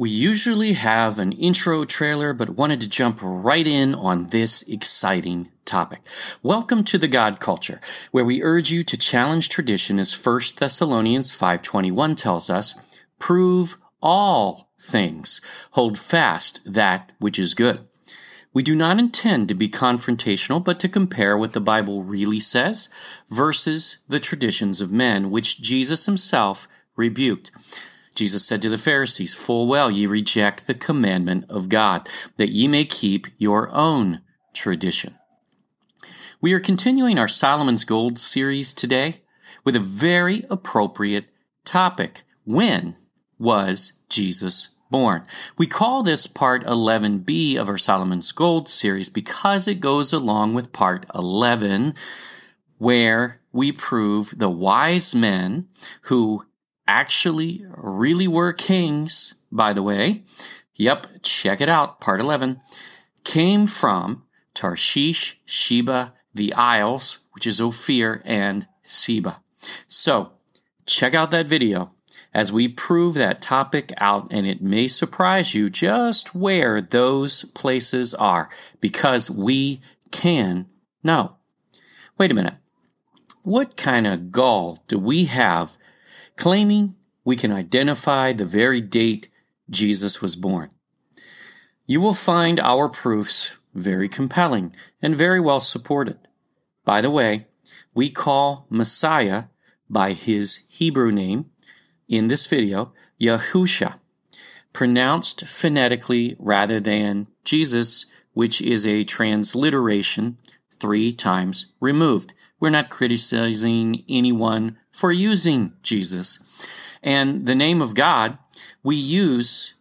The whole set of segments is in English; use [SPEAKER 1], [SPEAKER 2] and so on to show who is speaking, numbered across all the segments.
[SPEAKER 1] We usually have an intro trailer, but wanted to jump right in on this exciting topic. Welcome to the God Culture, where we urge you to challenge tradition as 1 Thessalonians 5.21 tells us, prove all things, hold fast that which is good. We do not intend to be confrontational, but to compare what the Bible really says versus the traditions of men, which Jesus himself rebuked. Jesus said to the Pharisees, Full well ye reject the commandment of God, that ye may keep your own tradition. We are continuing our Solomon's Gold series today with a very appropriate topic. When was Jesus born? We call this part 11b of our Solomon's Gold series because it goes along with part 11 where we prove the wise men who actually really were kings, by the way. Yep, check it out, part 11. Came from Tarshish, Sheba, the Isles, which is Ophir, and Seba. So, check out that video as we prove that topic out, and it may surprise you just where those places are because we can know. Wait a minute. What kind of gall do we have claiming we can identify the very date Jesus was born. You will find our proofs very compelling and very well supported. By the way, we call Messiah by his Hebrew name in this video, Yahusha, pronounced phonetically rather than Jesus, which is a transliteration three times removed. We're not criticizing anyone for using Jesus. And the name of God we use,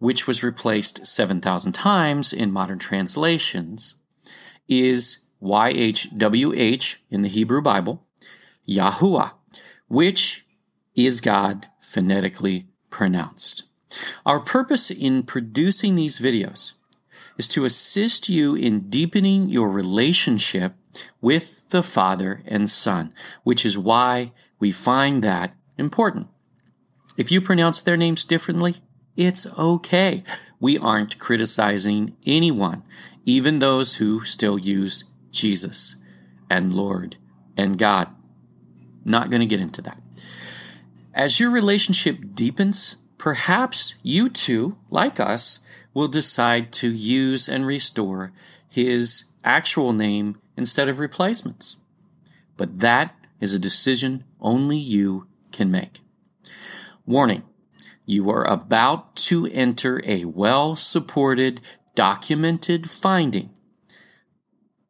[SPEAKER 1] which was replaced 7,000 times in modern translations, is YHWH in the Hebrew Bible, Yahuwah, which is God phonetically pronounced. Our purpose in producing these videos is to assist you in deepening your relationship with the Father and Son, which is why we find that important. If you pronounce their names differently, it's okay. We aren't criticizing anyone, even those who still use Jesus and Lord and God. Not going to get into that. As your relationship deepens, perhaps you too, like us, will decide to use and restore his actual name instead of replacements. But that is a decision only you can make. Warning. You are about to enter a well supported, documented finding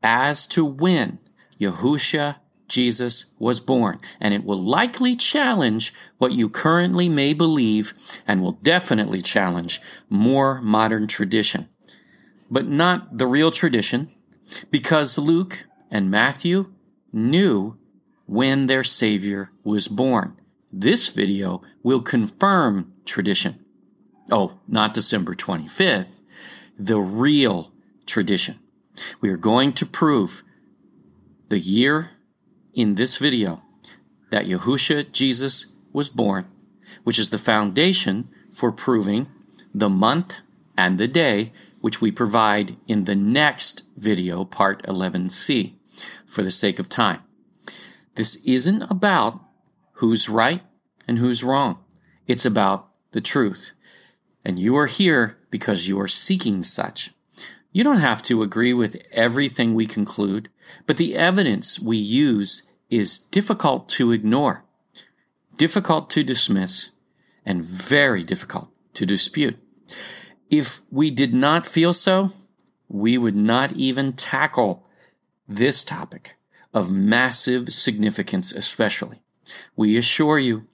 [SPEAKER 1] as to when Yahusha Jesus was born, and it will likely challenge what you currently may believe and will definitely challenge more modern tradition. But not the real tradition, because Luke and Matthew knew when their Savior was born. This video will confirm tradition. Oh, not December 25th, the real tradition. We are going to prove the year in this video that Yahusha Jesus was born, which is the foundation for proving the month and the day, which we provide in the next video, part 11c, for the sake of time. This isn't about who's right and who's wrong. It's about the truth. And you are here because you are seeking such. You don't have to agree with everything we conclude, but the evidence we use is difficult to ignore, difficult to dismiss, and very difficult to dispute. If we did not feel so, we would not even tackle this topic of massive significance, especially. We assure you,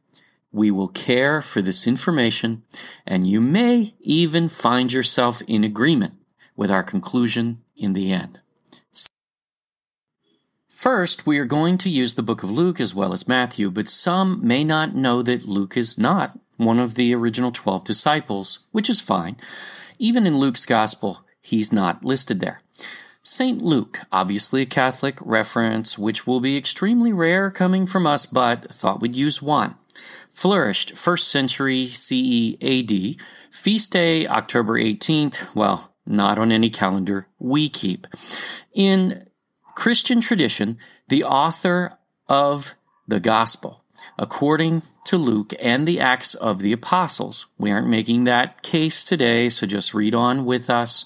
[SPEAKER 1] we will care for this information, and you may even find yourself in agreement with our conclusion in the end. First, we are going to use the book of Luke as well as Matthew, but some may not know that Luke is not one of the original 12 disciples, which is fine. Even in Luke's gospel, he's not listed there. St. Luke, obviously a Catholic reference, which will be extremely rare coming from us, but thought we'd use one. flourished 1st century CE AD. Feast day, October 18th. Well, not on any calendar we keep. In Christian tradition, the author of the gospel, according to Luke and the Acts of the Apostles. We aren't making that case today, so just read on with us.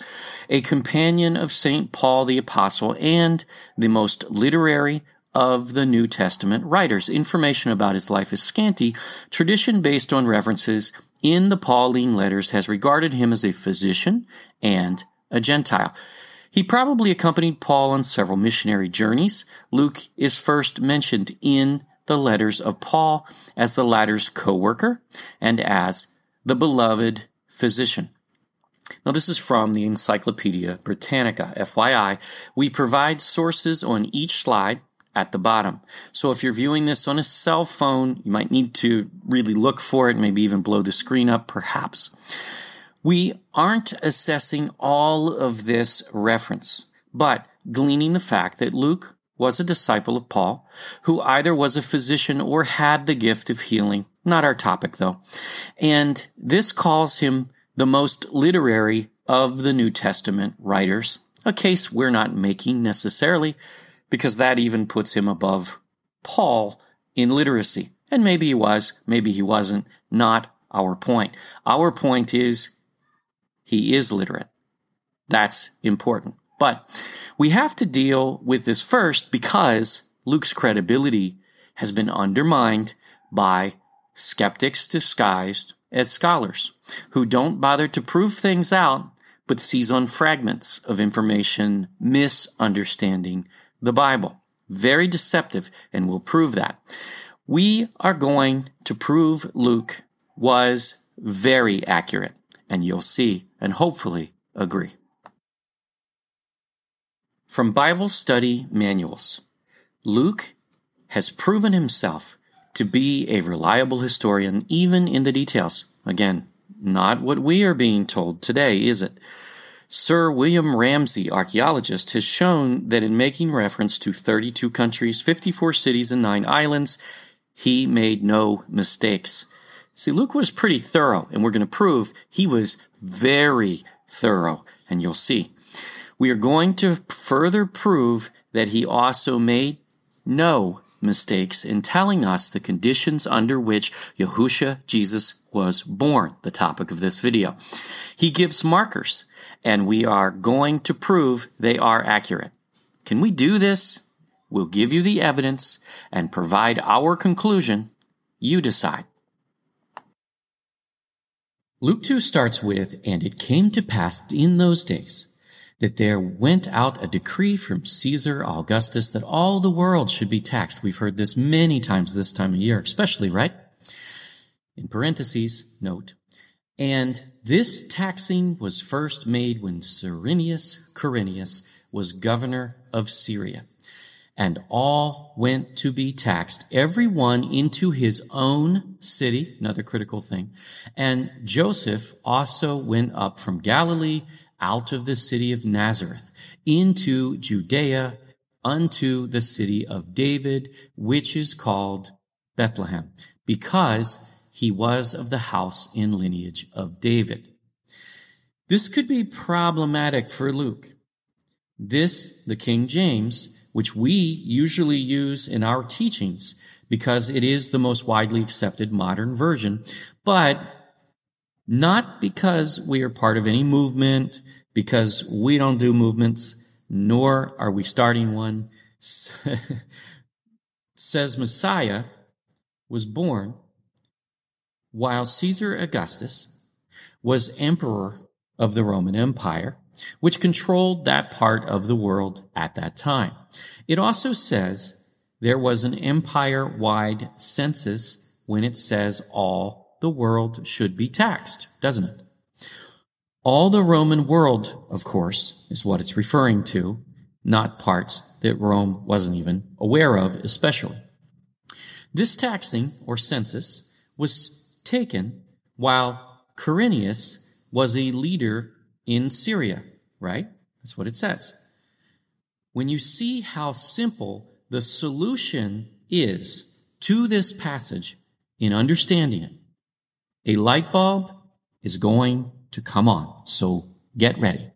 [SPEAKER 1] A companion of St. Paul the Apostle and the most literary of the New Testament writers. Information about his life is scanty. Tradition based on references in the Pauline letters has regarded him as a physician and a Gentile. He probably accompanied Paul on several missionary journeys. Luke is first mentioned in the letters of Paul as the latter's co-worker and as the beloved physician. Now, this is from the Encyclopedia Britannica. FYI, we provide sources on each slide at the bottom. So if you're viewing this on a cell phone, you might need to really look for it, maybe even blow the screen up, perhaps. We aren't assessing all of this reference, but gleaning the fact that Luke was a disciple of Paul, who either was a physician or had the gift of healing. Not our topic, though. And this calls him the most literary of the New Testament writers, a case we're not making necessarily, because that even puts him above Paul in literacy. And maybe he was, maybe he wasn't, not our point. Our point is he is literate. That's important. But we have to deal with this first because Luke's credibility has been undermined by skeptics disguised as scholars who don't bother to prove things out but seize on fragments of information misunderstanding the Bible. Very deceptive, and we'll prove that. We are going to prove Luke was very accurate, and you'll see and hopefully agree. From Bible study manuals, Luke has proven himself to be a reliable historian even in the details. Again, not what we are being told today, is it? Sir William Ramsay, archaeologist, has shown that in making reference to 32 countries, 54 cities, and 9 islands, he made no mistakes. See, Luke was pretty thorough, and we're going to prove he was very thorough, and you'll see. We are going to further prove that he also made no mistakes in telling us the conditions under which Yahusha Jesus was born, the topic of this video. He gives markers, and we are going to prove they are accurate. Can we do this? We'll give you the evidence and provide our conclusion. You decide. Luke 2 starts with, And it came to pass in those days that there went out a decree from Caesar Augustus that all the world should be taxed. We've heard this many times this time of year, especially, right? In parentheses, note. And this taxing was first made when Cyrenius Quirinius was governor of Syria. And all went to be taxed, every one into his own city, another critical thing. And Joseph also went up from Galilee out of the city of Nazareth into Judea unto the city of David, which is called Bethlehem, because he was of the house and lineage of David. This could be problematic for Luke. This, the King James, which we usually use in our teachings because it is the most widely accepted modern version, but not because we are part of any movement, because we don't do movements, nor are we starting one, says Messiah was born while Caesar Augustus was emperor of the Roman Empire, which controlled that part of the world at that time. It also says there was an empire wide census when it says all the world should be taxed, doesn't it? All the Roman world, of course, is what it's referring to, not parts that Rome wasn't even aware of, especially. This taxing, or census, was taken while Quirinius was a leader in Syria, right? That's what it says. When you see how simple the solution is to this passage, in understanding it, a light bulb is going to come on. So get ready.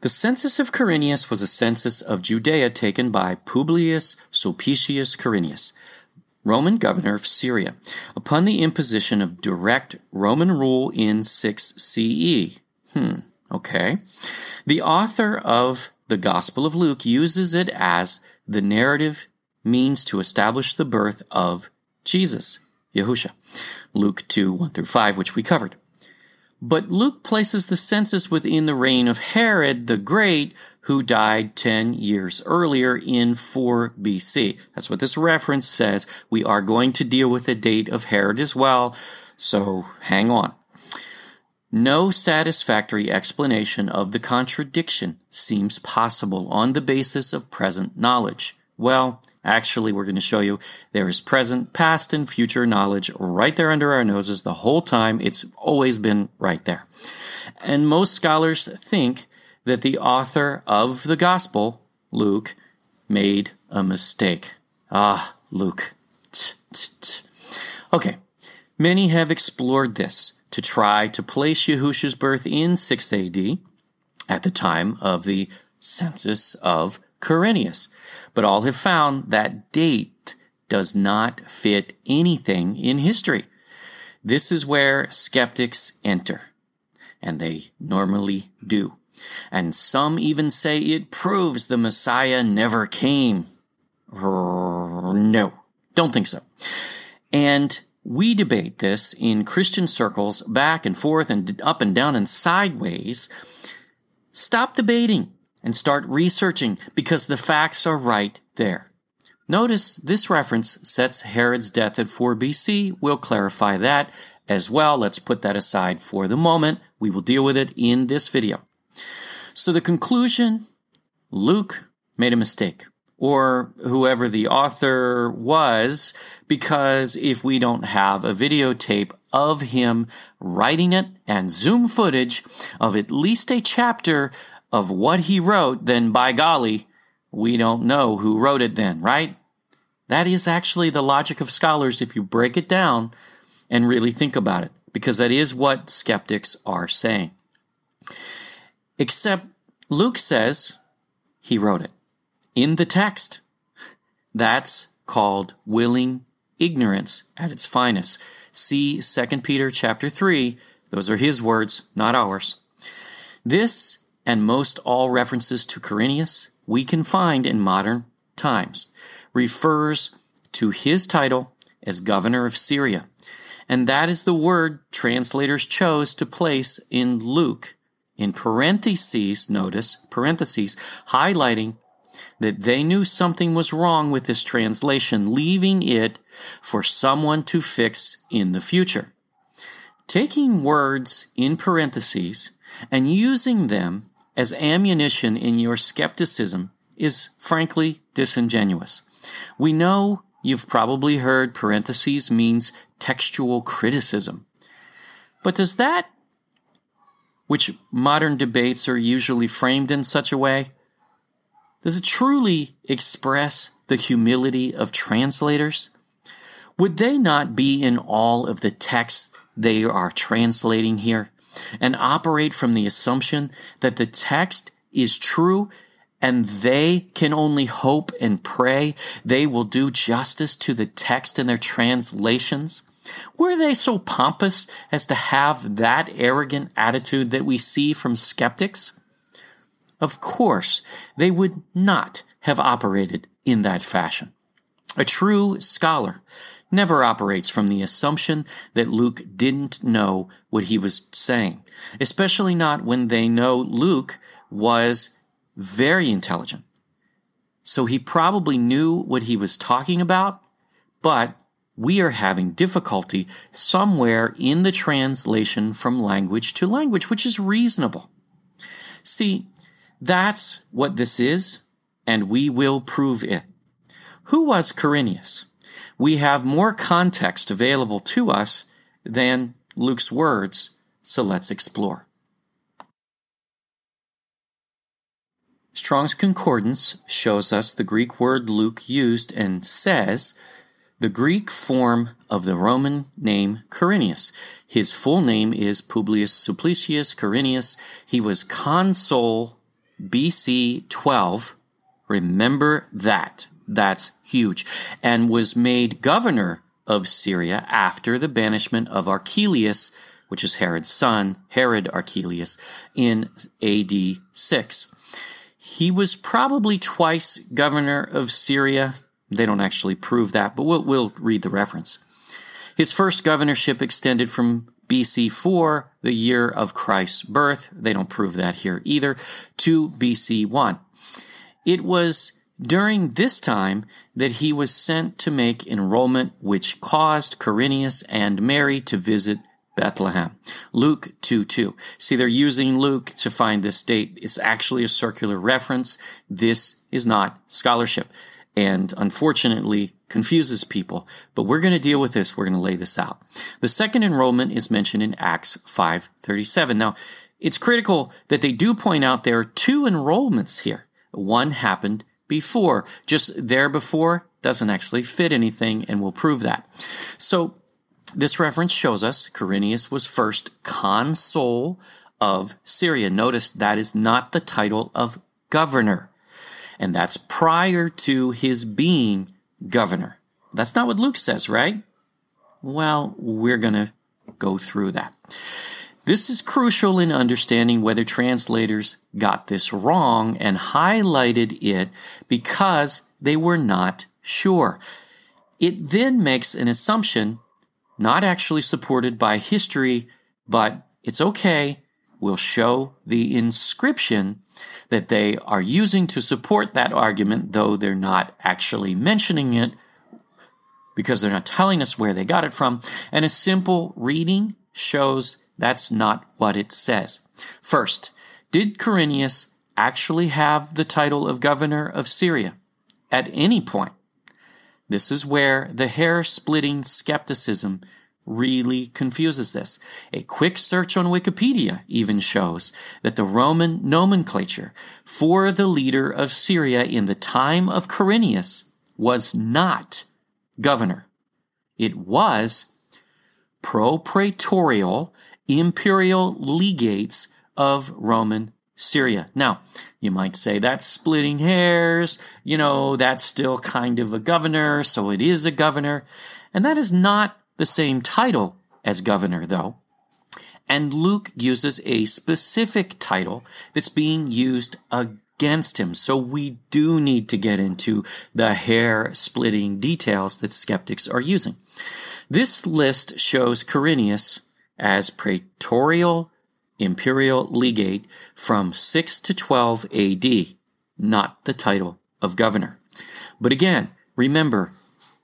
[SPEAKER 1] The census of Quirinius was a census of Judea taken by Publius Sulpicius Quirinius, Roman governor of Syria, upon the imposition of direct Roman rule in 6 CE. Hmm, okay. The author of the Gospel of Luke uses it as the narrative means to establish the birth of Jesus, Yahusha. Luke 2, 1 through 5, which we covered. But Luke places the census within the reign of Herod the Great, who died 10 years earlier in 4 BC. That's what this reference says. We are going to deal with the date of Herod as well, so hang on. No satisfactory explanation of the contradiction seems possible on the basis of present knowledge. Well, Actually, we're going to show you there is present, past, and future knowledge right there under our noses the whole time. It's always been right there. And most scholars think that the author of the gospel, Luke, made a mistake. Ah, Luke. Okay, many have explored this to try to place Yahusha's birth in 6 AD at the time of the census of Quirinius but all have found that date does not fit anything in history. This is where skeptics enter, and they normally do. And some even say it proves the Messiah never came. No, don't think so. And we debate this in Christian circles back and forth and up and down and sideways. Stop debating and start researching because the facts are right there. Notice this reference sets Herod's death at 4 BC. We'll clarify that as well. Let's put that aside for the moment. We will deal with it in this video. So the conclusion, Luke made a mistake or whoever the author was, because if we don't have a videotape of him writing it and zoom footage of at least a chapter of what he wrote, then by golly, we don't know who wrote it then, right? That is actually the logic of scholars if you break it down and really think about it, because that is what skeptics are saying. Except Luke says he wrote it in the text. That's called willing ignorance at its finest. See 2 Peter chapter 3. Those are his words, not ours. This and most all references to Quirinius we can find in modern times refers to his title as governor of Syria. And that is the word translators chose to place in Luke in parentheses, notice, parentheses, highlighting that they knew something was wrong with this translation, leaving it for someone to fix in the future. Taking words in parentheses and using them as ammunition in your skepticism is frankly disingenuous. We know you've probably heard parentheses means textual criticism. But does that, which modern debates are usually framed in such a way, does it truly express the humility of translators? Would they not be in all of the text they are translating here? And operate from the assumption that the text is true and they can only hope and pray they will do justice to the text in their translations? Were they so pompous as to have that arrogant attitude that we see from skeptics? Of course, they would not have operated in that fashion. A true scholar never operates from the assumption that Luke didn't know what he was saying, especially not when they know Luke was very intelligent. So he probably knew what he was talking about, but we are having difficulty somewhere in the translation from language to language, which is reasonable. See, that's what this is, and we will prove it. Who was Quirinius? We have more context available to us than Luke's words, so let's explore. Strong's Concordance shows us the Greek word Luke used and says the Greek form of the Roman name Quirinius. His full name is Publius Sulpicius Quirinius. He was consul BC 12. Remember that. That's huge. And was made governor of Syria after the banishment of Archelaus, which is Herod's son, Herod Archelaus, in AD 6. He was probably twice governor of Syria. They don't actually prove that, but we'll, we'll read the reference. His first governorship extended from BC 4, the year of Christ's birth. They don't prove that here either, to BC 1. It was during this time that he was sent to make enrollment which caused Quirinius and Mary to visit Bethlehem. Luke 2 2. See, they're using Luke to find this date. It's actually a circular reference. This is not scholarship and unfortunately confuses people. But we're going to deal with this. We're going to lay this out. The second enrollment is mentioned in Acts 5:37. Now, it's critical that they do point out there are two enrollments here. One happened before. Just there before doesn't actually fit anything, and we'll prove that. So this reference shows us Quirinius was first consul of Syria. Notice that is not the title of governor, and that's prior to his being governor. That's not what Luke says, right? Well, we're going to go through that. This is crucial in understanding whether translators got this wrong and highlighted it because they were not sure. It then makes an assumption not actually supported by history, but it's okay. We'll show the inscription that they are using to support that argument, though they're not actually mentioning it because they're not telling us where they got it from. And a simple reading shows that's not what it says. First, did Quirinius actually have the title of governor of Syria at any point? This is where the hair splitting skepticism really confuses this. A quick search on Wikipedia even shows that the Roman nomenclature for the leader of Syria in the time of Quirinius was not governor. It was propraetorial imperial legates of Roman Syria. Now, you might say that's splitting hairs, you know, that's still kind of a governor, so it is a governor. And that is not the same title as governor, though. And Luke uses a specific title that's being used against him. So we do need to get into the hair splitting details that skeptics are using. This list shows Quirinius as praetorial imperial legate from 6 to 12 AD, not the title of governor. But again, remember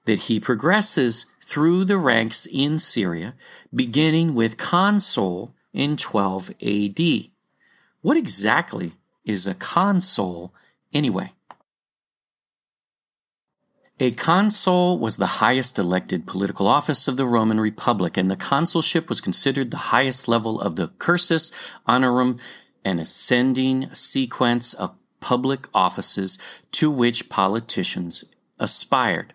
[SPEAKER 1] that he progresses through the ranks in Syria, beginning with consul in 12 AD. What exactly is a consul anyway? A consul was the highest elected political office of the Roman Republic, and the consulship was considered the highest level of the cursus honorum, an ascending sequence of public offices to which politicians aspired.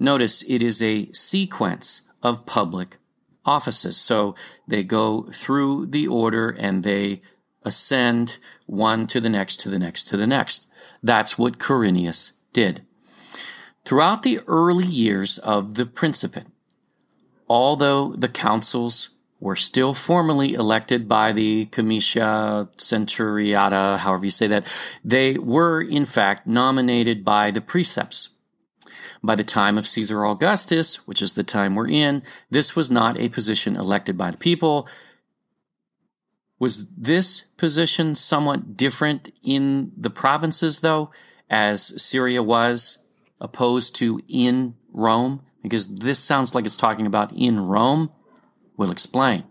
[SPEAKER 1] Notice it is a sequence of public offices. So they go through the order and they ascend one to the next, to the next, to the next. That's what Quirinius did. Throughout the early years of the Principate, although the consuls were still formally elected by the Comitia Centuriata, however you say that, they were in fact nominated by the princeps. By the time of Caesar Augustus, which is the time we're in, this was not a position elected by the people. Was this position somewhat different in the provinces, though, as Syria was opposed to in Rome? Because this sounds like it's talking about in Rome. We'll explain.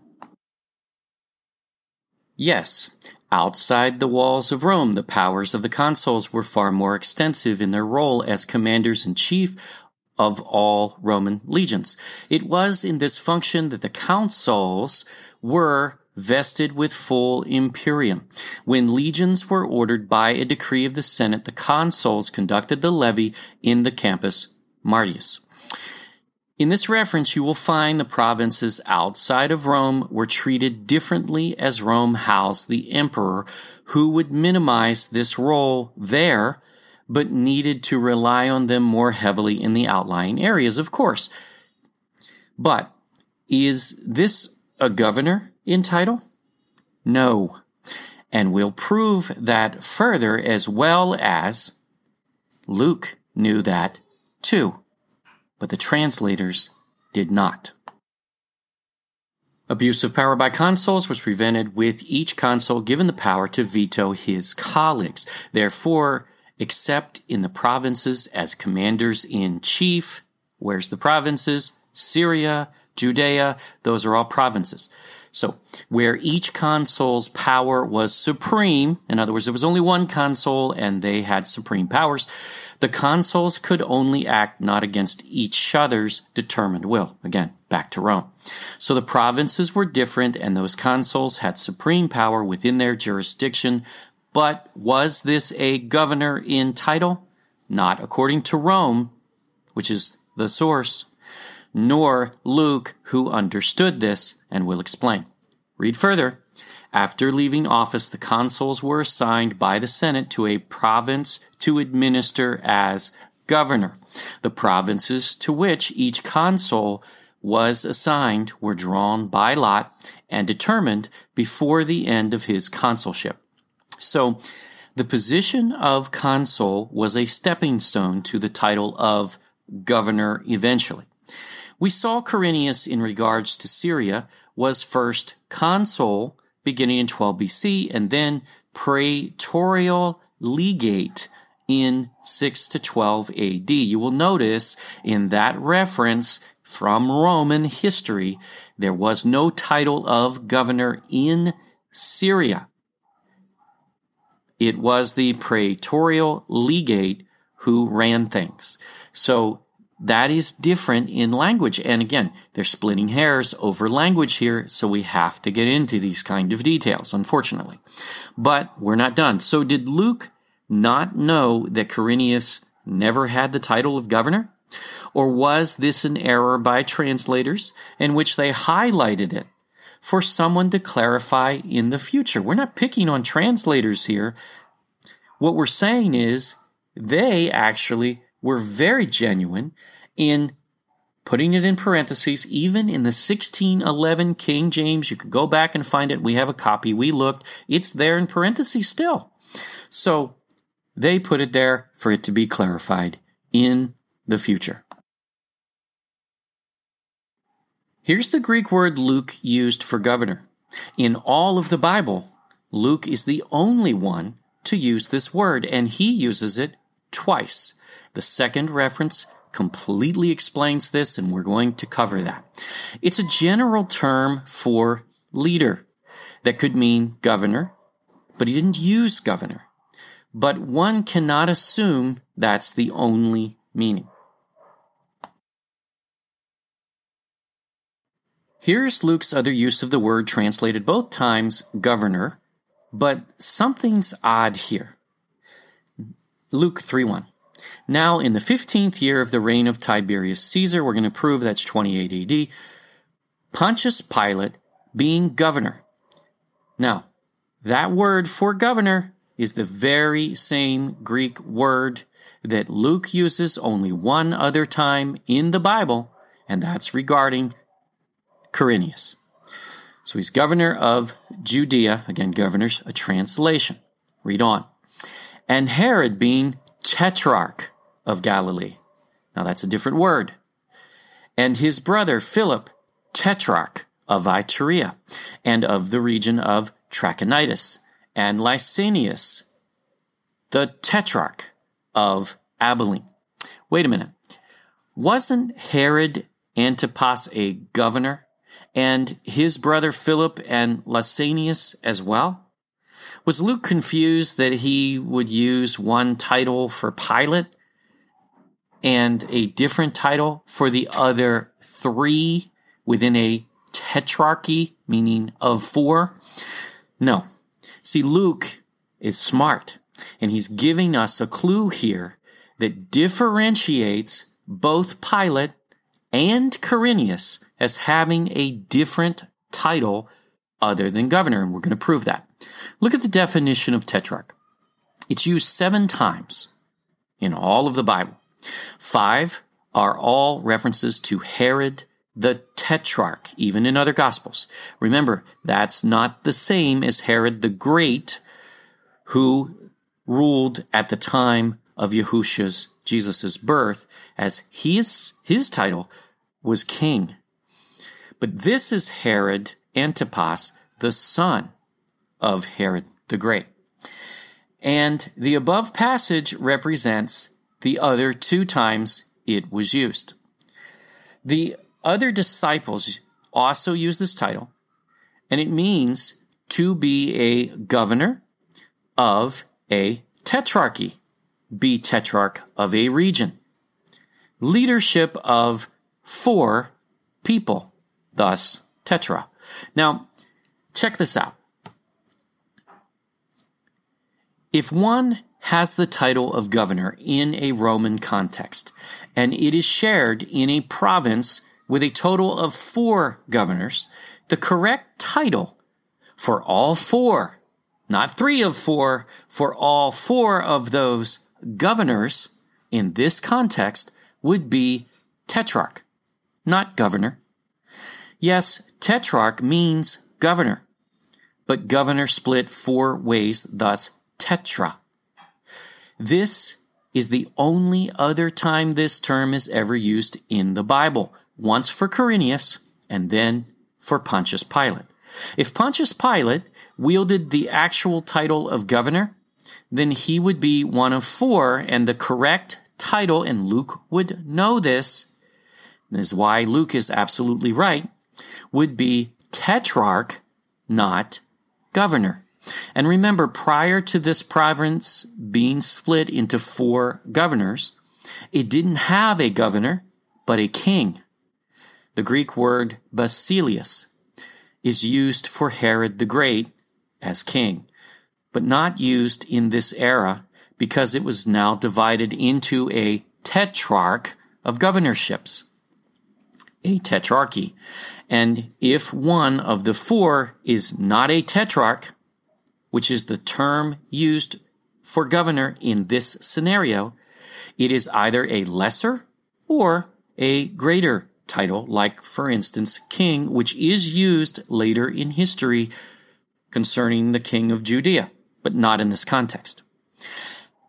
[SPEAKER 1] Yes, outside the walls of Rome, the powers of the consuls were far more extensive in their role as commanders in chief of all Roman legions. It was in this function that the consuls were vested with full imperium. When legions were ordered by a decree of the Senate, the consuls conducted the levy in the Campus Martius. In this reference, you will find the provinces outside of Rome were treated differently as Rome housed the emperor, who would minimize this role there, but needed to rely on them more heavily in the outlying areas, of course. But is this a governor in title? No. And we'll prove that further as well as Luke knew that too but the translators did not. Abuse of power by consuls was prevented with each consul given the power to veto his colleagues. Therefore, except in the provinces as commanders in chief, where's the provinces? Syria, Judea, those are all provinces. So, where each consul's power was supreme, in other words, there was only one consul and they had supreme powers, the consuls could only act not against each other's determined will. Again, back to Rome. So the provinces were different and those consuls had supreme power within their jurisdiction. But was this a governor in title? Not according to Rome, which is the source nor Luke, who understood this and will explain. Read further. After leaving office, the consuls were assigned by the Senate to a province to administer as governor. The provinces to which each consul was assigned were drawn by lot and determined before the end of his consulship. So, the position of consul was a stepping stone to the title of governor eventually. We saw Quirinius in regards to Syria was first consul beginning in 12 BC and then praetorial legate in 6 to 12 AD. You will notice in that reference from Roman history, there was no title of governor in Syria. It was the praetorial legate who ran things. So that is different in language. And again, they're splitting hairs over language here, so we have to get into these kind of details, unfortunately. But we're not done. So did Luke not know that Quirinius never had the title of governor? Or was this an error by translators in which they highlighted it for someone to clarify in the future? We're not picking on translators here. What we're saying is they actually were very genuine in putting it in parentheses, even in the 1611 King James. You can go back and find it. We have a copy. We looked. It's there in parentheses still. So they put it there for it to be clarified in the future. Here's the Greek word Luke used for governor. In all of the Bible, Luke is the only one to use this word, and he uses it twice. The second reference completely explains this, and we're going to cover that. It's a general term for leader that could mean governor, but he didn't use governor. But one cannot assume that's the only meaning. Here's Luke's other use of the word translated both times governor, but something's odd here. Luke 3 1. Now, in the 15th year of the reign of Tiberius Caesar, we're going to prove that's 28 AD, Pontius Pilate being governor. Now, that word for governor is the very same Greek word that Luke uses only one other time in the Bible, and that's regarding Quirinius. So he's governor of Judea. Again, governor's a translation. Read on. And Herod being tetrarch of Galilee. Now that's a different word. And his brother Philip, tetrarch of Iturea, and of the region of Trachonitis, and Lysanias, the tetrarch of Abilene. Wait a minute. Wasn't Herod Antipas a governor, and his brother Philip and Lysanias as well? Was Luke confused that he would use one title for Pilate and a different title for the other three within a tetrarchy, meaning of four? No. See, Luke is smart, and he's giving us a clue here that differentiates both Pilate and Quirinius as having a different title other than governor, and we're going to prove that. Look at the definition of tetrarch. It's used seven times in all of the Bible. Five are all references to Herod the Tetrarch, even in other Gospels. Remember, that's not the same as Herod the Great, who ruled at the time of Yahushua's, Jesus' birth, as his, his title was king. But this is Herod Antipas, the son of Herod the Great. And the above passage represents the other two times it was used. The other disciples also use this title, and it means to be a governor of a tetrarchy, be tetrarch of a region, leadership of four people, thus tetra. Now, check this out. If one has the title of governor in a Roman context, and it is shared in a province with a total of four governors, the correct title for all four, not three of four, for all four of those governors in this context would be tetrarch, not governor. Yes, tetrarch means governor, but governor split four ways, thus tetra. This is the only other time this term is ever used in the Bible, once for Quirinius and then for Pontius Pilate. If Pontius Pilate wielded the actual title of governor, then he would be one of four, and the correct title, and Luke would know this, this is why Luke is absolutely right, would be tetrarch, not governor. And remember, prior to this province being split into four governors, it didn't have a governor, but a king. The Greek word basileus is used for Herod the Great as king, but not used in this era because it was now divided into a tetrarch of governorships, a tetrarchy. And if one of the four is not a tetrarch, which is the term used for governor in this scenario, it is either a lesser or a greater title, like, for instance, king, which is used later in history concerning the king of Judea, but not in this context.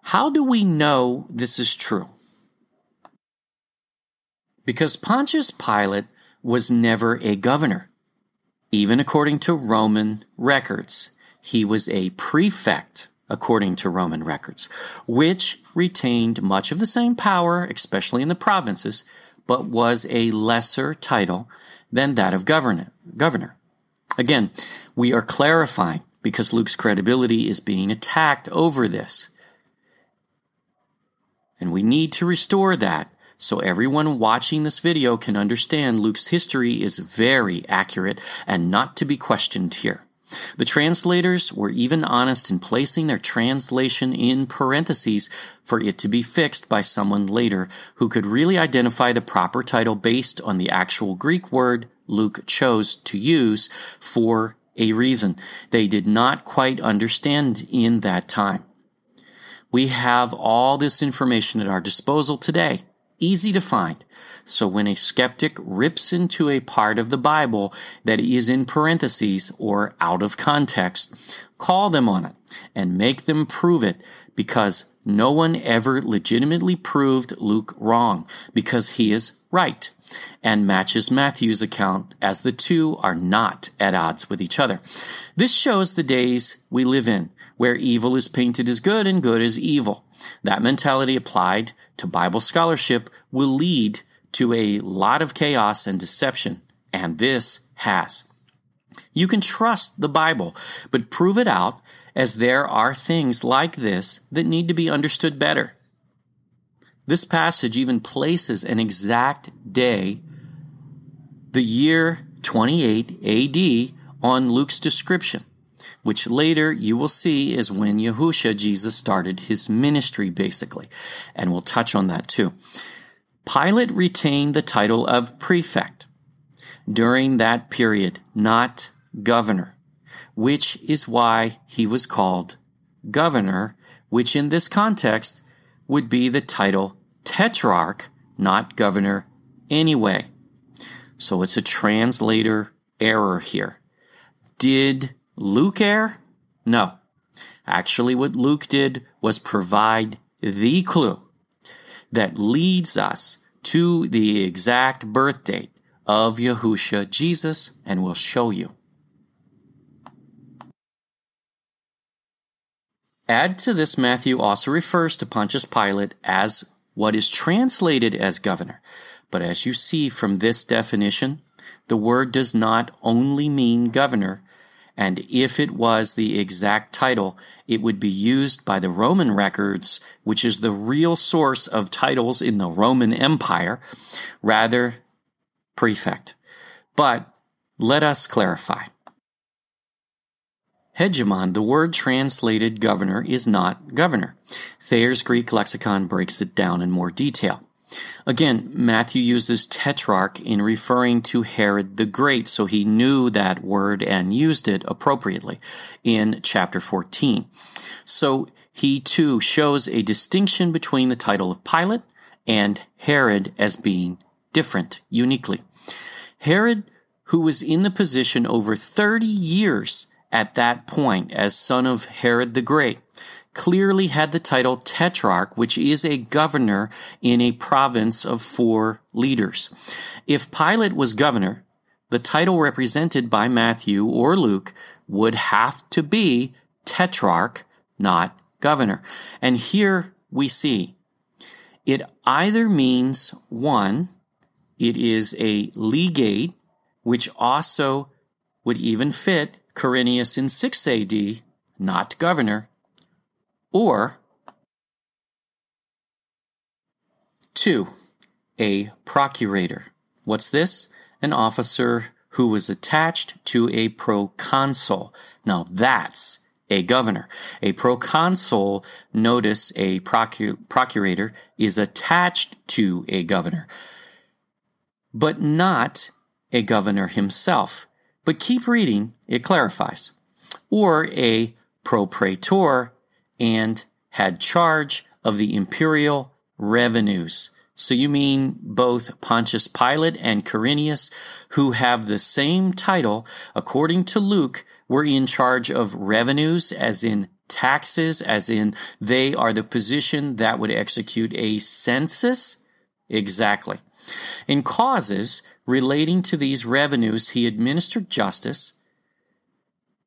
[SPEAKER 1] How do we know this is true? Because Pontius Pilate was never a governor, even according to Roman records he was a prefect, according to Roman records, which retained much of the same power, especially in the provinces, but was a lesser title than that of governor. Again, we are clarifying because Luke's credibility is being attacked over this. And we need to restore that so everyone watching this video can understand Luke's history is very accurate and not to be questioned here. The translators were even honest in placing their translation in parentheses for it to be fixed by someone later who could really identify the proper title based on the actual Greek word Luke chose to use for a reason they did not quite understand in that time. We have all this information at our disposal today, easy to find. So when a skeptic rips into a part of the Bible that is in parentheses or out of context, call them on it and make them prove it because no one ever legitimately proved Luke wrong because he is right and matches Matthew's account as the two are not at odds with each other. This shows the days we live in where evil is painted as good and good as evil. That mentality applied to Bible scholarship will lead to a lot of chaos and deception, and this has. You can trust the Bible, but prove it out as there are things like this that need to be understood better. This passage even places an exact day, the year 28 AD on Luke's description, which later you will see is when Yahusha, Jesus, started his ministry, basically. And we'll touch on that too. Pilate retained the title of prefect during that period, not governor, which is why he was called governor, which in this context would be the title tetrarch, not governor anyway. So it's a translator error here. Did Luke err? No. Actually, what Luke did was provide the clue that leads us to the exact birth date of Yahusha, Jesus, and we'll show you. Add to this, Matthew also refers to Pontius Pilate as what is translated as governor. But as you see from this definition, the word does not only mean governor, and if it was the exact title, it would be used by the Roman records, which is the real source of titles in the Roman Empire, rather prefect. But let us clarify. Hegemon, the word translated governor, is not governor. Thayer's Greek lexicon breaks it down in more detail. Again, Matthew uses tetrarch in referring to Herod the Great, so he knew that word and used it appropriately in chapter 14. So he too shows a distinction between the title of Pilate and Herod as being different uniquely. Herod, who was in the position over 30 years at that point as son of Herod the Great, clearly had the title tetrarch, which is a governor in a province of four leaders. If Pilate was governor, the title represented by Matthew or Luke would have to be tetrarch, not governor. And here we see it either means one, it is a legate, which also would even fit Quirinius in 6 AD, not governor, or two, a procurator. What's this? An officer who was attached to a proconsul. Now that's a governor. A proconsul, notice a procur- procurator, is attached to a governor, but not a governor himself. But keep reading, it clarifies. Or a propraetor and had charge of the imperial revenues. So you mean both Pontius Pilate and Quirinius, who have the same title, according to Luke, were in charge of revenues, as in taxes, as in they are the position that would execute a census? Exactly. In causes relating to these revenues, he administered justice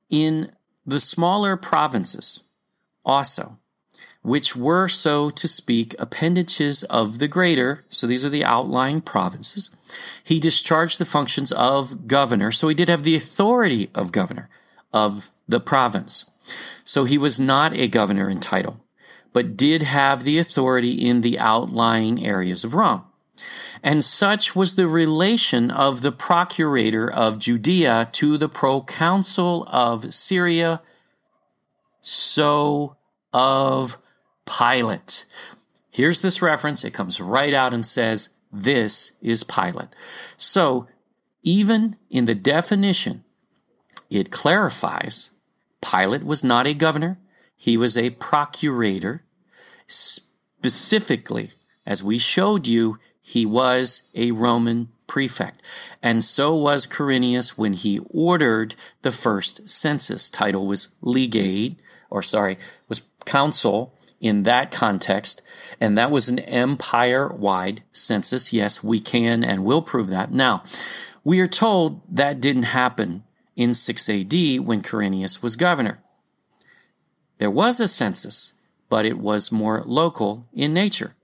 [SPEAKER 1] in the smaller provinces also, which were, so to speak, appendages of the greater, so these are the outlying provinces. He discharged the functions of governor, so he did have the authority of governor of the province. So he was not a governor in title, but did have the authority in the outlying areas of Rome. And such was the relation of the procurator of Judea to the proconsul of Syria, so of Pilate. Here's this reference. It comes right out and says, This is Pilate. So, even in the definition, it clarifies Pilate was not a governor, he was a procurator. Specifically, as we showed you, he was a Roman prefect. And so was Quirinius when he ordered the first census. Title was legate, or sorry, was consul in that context. And that was an empire wide census. Yes, we can and will prove that. Now, we are told that didn't happen in 6 AD when Quirinius was governor. There was a census, but it was more local in nature.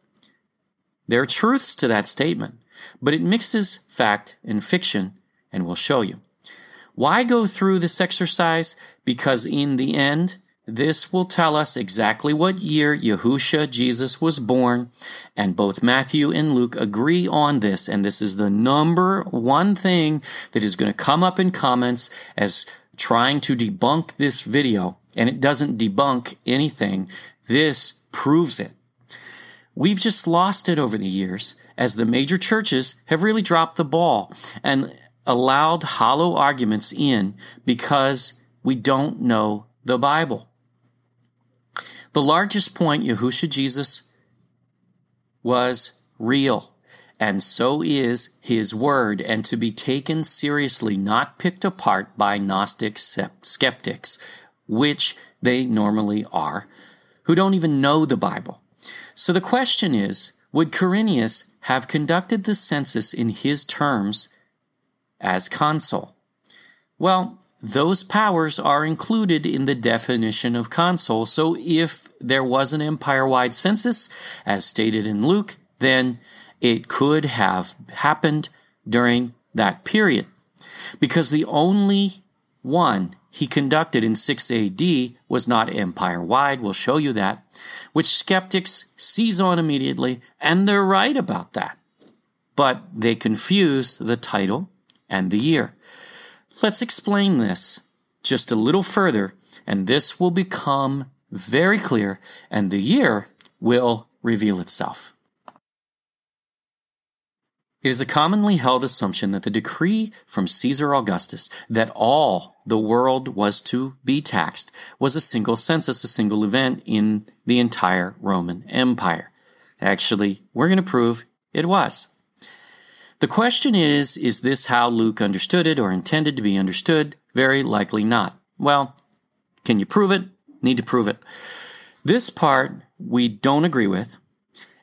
[SPEAKER 1] There are truths to that statement, but it mixes fact and fiction, and we'll show you. Why go through this exercise? Because in the end, This will tell us exactly what year Yahusha Jesus was born, and both Matthew and Luke agree on this, and this is the number one thing that is going to come up in comments as trying to debunk this video, and it doesn't debunk anything. This proves it. We've just lost it over the years as the major churches have really dropped the ball and allowed hollow arguments in because we don't know the Bible. The largest point, Yahusha Jesus was real, and so is his word, and to be taken seriously, not picked apart by Gnostic skeptics, which they normally are, who don't even know the Bible. So the question is, would Quirinius have conducted the census in his terms as consul? Well, those powers are included in the definition of consul. So if there was an empire wide census, as stated in Luke, then it could have happened during that period. Because the only one he conducted in 6 AD was not empire wide, we'll show you that, which skeptics seize on immediately, and they're right about that. But they confuse the title and the year. Let's explain this just a little further, and this will become very clear, and the year will reveal itself. It is a commonly held assumption that the decree from Caesar Augustus that all the world was to be taxed was a single census, a single event in the entire Roman Empire. Actually, we're going to prove it was. The question is, is this how Luke understood it or intended to be understood? Very likely not. Well, can you prove it? Need to prove it. This part we don't agree with.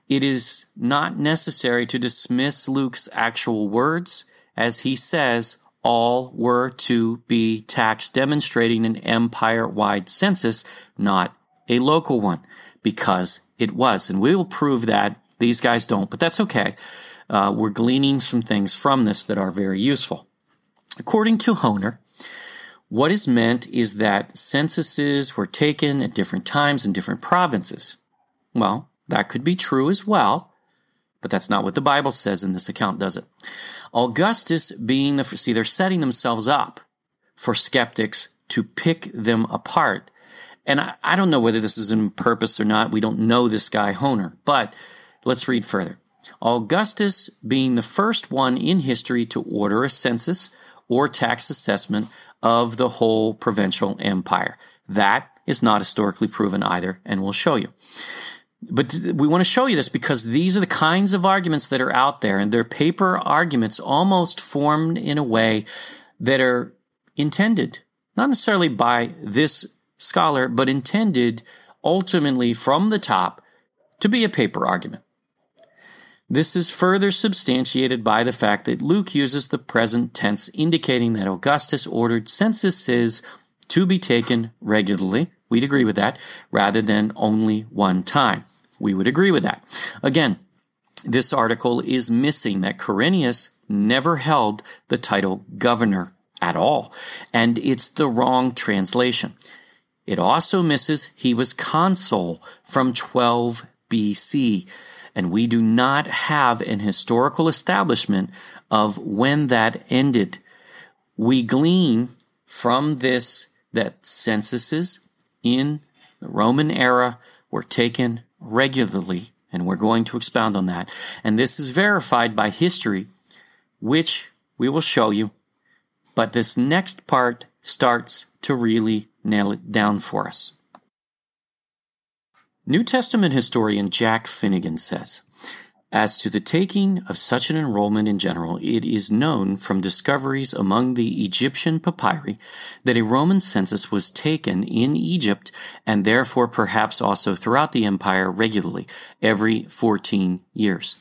[SPEAKER 1] It is not necessary to dismiss Luke's actual words, as he says all were to be taxed, demonstrating an empire wide census, not a local one, because it was. And we will prove that. These guys don't, but that's okay uh, we're gleaning some things from this that are very useful. According to Hoehner, what is meant is that censuses were taken at different times in different provinces. Well, that could be true as well, but that's not what the Bible says in this account, does it? Augustus being the, see, they're setting themselves up for skeptics to pick them apart. And I, I don't know whether this is in purpose or not. We don't know this guy, Hoehner, but let's read further. Augustus being the first one in history to order a census or tax assessment of the whole provincial empire. That is not historically proven either, and we'll show you. But we want to show you this because these are the kinds of arguments that are out there, and they're paper arguments almost formed in a way that are intended, not necessarily by this scholar, but intended ultimately from the top to be a paper argument. This is further substantiated by the fact that Luke uses the present tense, indicating that Augustus ordered censuses to be taken regularly. We'd agree with that, rather than only one time. We would agree with that. Again, this article is missing that Quirinius never held the title governor at all, and it's the wrong translation. It also misses he was consul from 12 BC and we do not have an historical establishment of when that ended. We glean from this that censuses in the Roman era were taken regularly, and we're going to expound on that. And this is verified by history, which we will show you. But this next part starts to really nail it down for us. New Testament historian Jack Finegan says, as to the taking of such an enrollment in general, it is known from discoveries among the Egyptian papyri that a Roman census was taken in Egypt and therefore perhaps also throughout the empire regularly, every 14 years.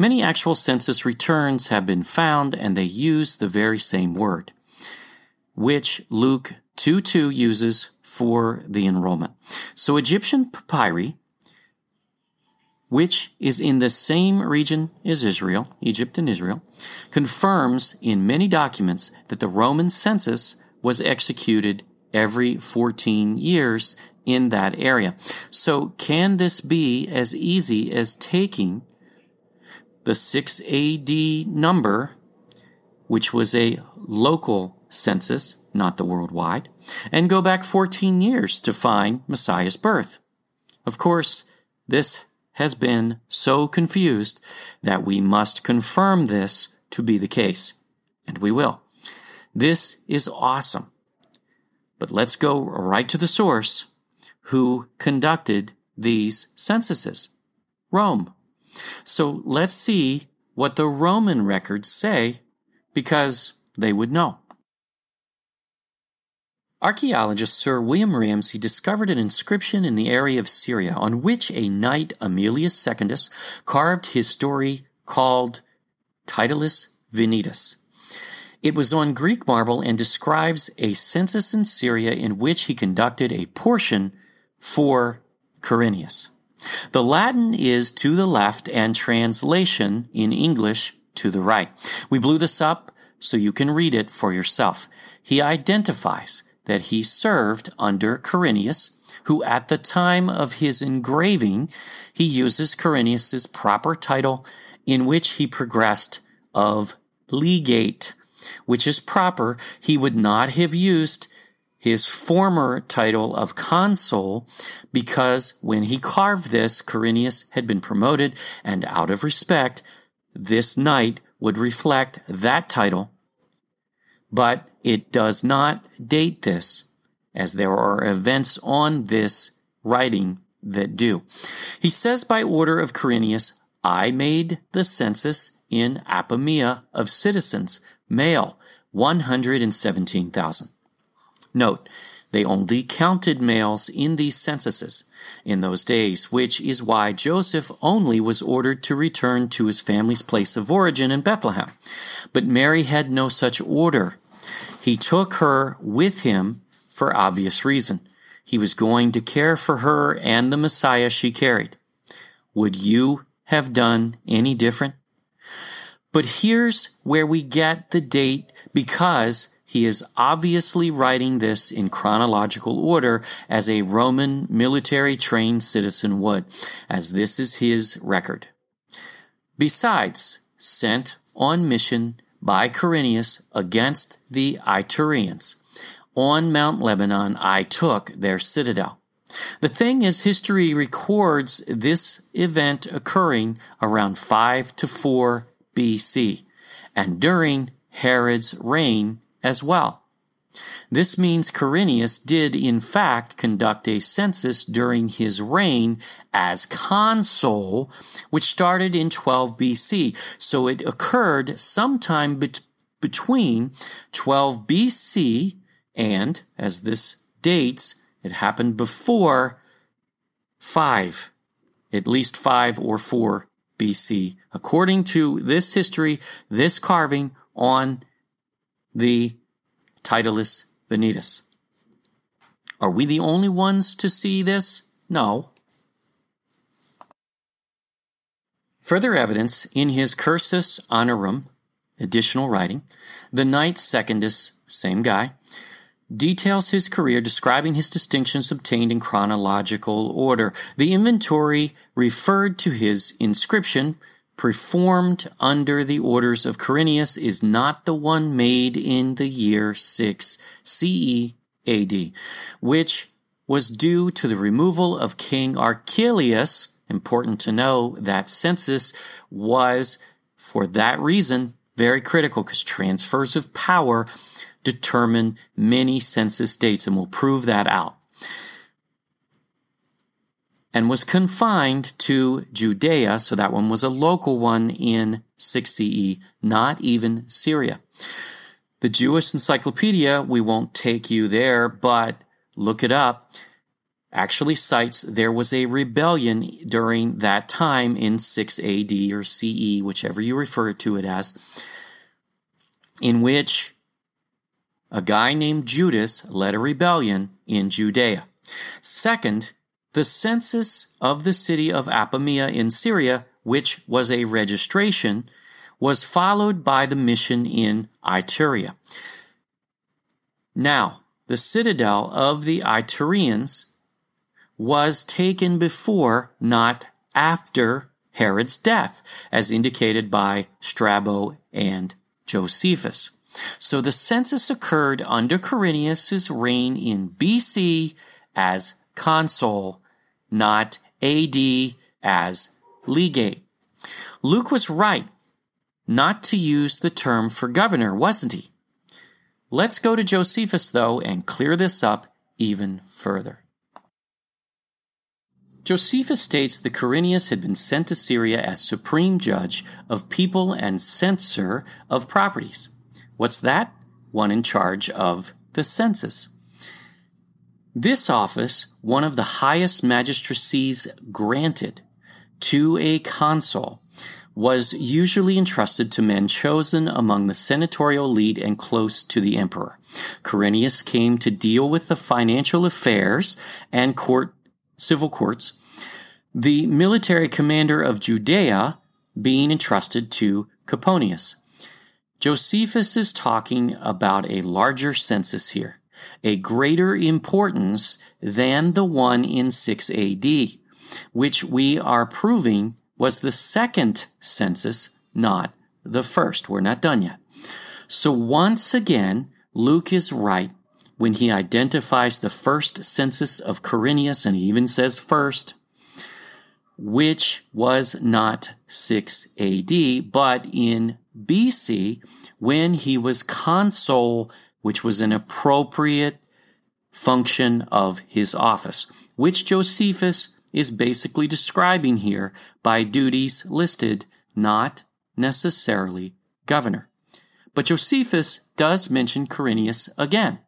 [SPEAKER 1] Many actual census returns have been found and they use the very same word, which Luke 2 2 uses for the enrollment. So Egyptian papyri, which is in the same region as Israel, Egypt and Israel, confirms in many documents that the Roman census was executed every 14 years in that area. So can this be as easy as taking the 6 AD number, which was a local census, not the worldwide, and go back 14 years to find Messiah's birth? Of course, this has been so confused that we must confirm this to be the case. And we will. This is awesome. But let's go right to the source who conducted these censuses Rome. So let's see what the Roman records say because they would know. Archaeologist Sir William Ramsay discovered an inscription in the area of Syria on which a knight Aemilius Secundus carved his story called Titulus Venetus. It was on Greek marble and describes a census in Syria in which he conducted a portion for Quirinius. The Latin is to the left and translation in English to the right. We blew this up so you can read it for yourself. He identifies that he served under Quirinius, who at the time of his engraving, he uses Quirinius's proper title in which he progressed of legate, which is proper. He would not have used his former title of consul because when he carved this, Quirinius had been promoted and out of respect, this knight would reflect that title but it does not date this, as there are events on this writing that do. He says by order of Quirinius, I made the census in Apamea of citizens, male, 117,000. Note, they only counted males in these censuses in those days, which is why Joseph only was ordered to return to his family's place of origin in Bethlehem. But Mary had no such order. He took her with him for obvious reason. He was going to care for her and the Messiah she carried. Would you have done any different? But here's where we get the date because he is obviously writing this in chronological order as a Roman military trained citizen would, as this is his record. Besides, sent on mission by Quirinius against the Iturians. On Mount Lebanon, I took their citadel. The thing is, history records this event occurring around 5 to 4 BC and during Herod's reign as well. This means Quirinius did in fact conduct a census during his reign as consul, which started in 12 BC. So it occurred sometime be- between 12 BC and, as this dates, it happened before 5, at least 5 or 4 BC, according to this history, this carving on the Titulus Venetus. Are we the only ones to see this? No. Further evidence in his Cursus Honorum, additional writing, the Knight Secundus, same guy, details his career describing his distinctions obtained in chronological order. The inventory referred to his inscription performed under the orders of Quirinius is not the one made in the year 6 CE AD, which was due to the removal of King Archelaus. Important to know that census was, for that reason, very critical because transfers of power determine many census dates, and we'll prove that out and was confined to Judea, so that one was a local one in 6 CE, not even Syria. The Jewish Encyclopedia, we won't take you there, but look it up, actually cites there was a rebellion during that time in 6 AD or CE, whichever you refer to it as, in which a guy named Judas led a rebellion in Judea. Second, the census of the city of Apamea in Syria, which was a registration, was followed by the mission in Iturea. Now, the citadel of the Iturians was taken before, not after Herod's death, as indicated by Strabo and Josephus. So the census occurred under Quirinius's reign in BC as consul, not AD as legate. Luke was right not to use the term for governor, wasn't he? Let's go to Josephus, though, and clear this up even further. Josephus states that Quirinius had been sent to Syria as supreme judge of people and censor of properties. What's that? One in charge of the census. This office, one of the highest magistracies granted to a consul, was usually entrusted to men chosen among the senatorial elite and close to the emperor. Quirinius came to deal with the financial affairs and court, civil courts, the military commander of Judea being entrusted to Coponius. Josephus is talking about a larger census here a greater importance than the one in 6 AD, which we are proving was the second census, not the first. We're not done yet. So once again, Luke is right when he identifies the first census of Quirinius, and he even says first, which was not 6 AD, but in BC when he was consul which was an appropriate function of his office, which Josephus is basically describing here by duties listed, not necessarily governor. But Josephus does mention Quirinius again.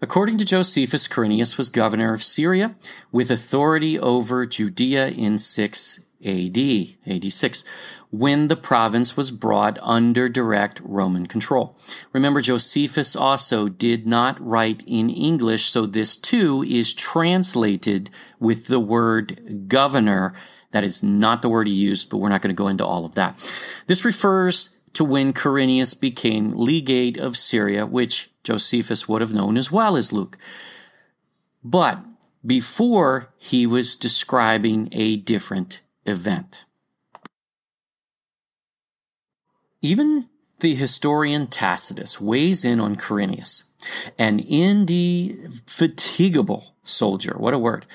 [SPEAKER 1] According to Josephus, Quirinius was governor of Syria with authority over Judea in 6 AD, AD 6, when the province was brought under direct Roman control. Remember, Josephus also did not write in English, so this too is translated with the word governor. That is not the word he used, but we're not going to go into all of that. This refers to when Quirinius became legate of Syria, which Josephus would have known as well as Luke. But before he was describing a different event. Even the historian Tacitus weighs in on Quirinius, an indefatigable soldier. What a word.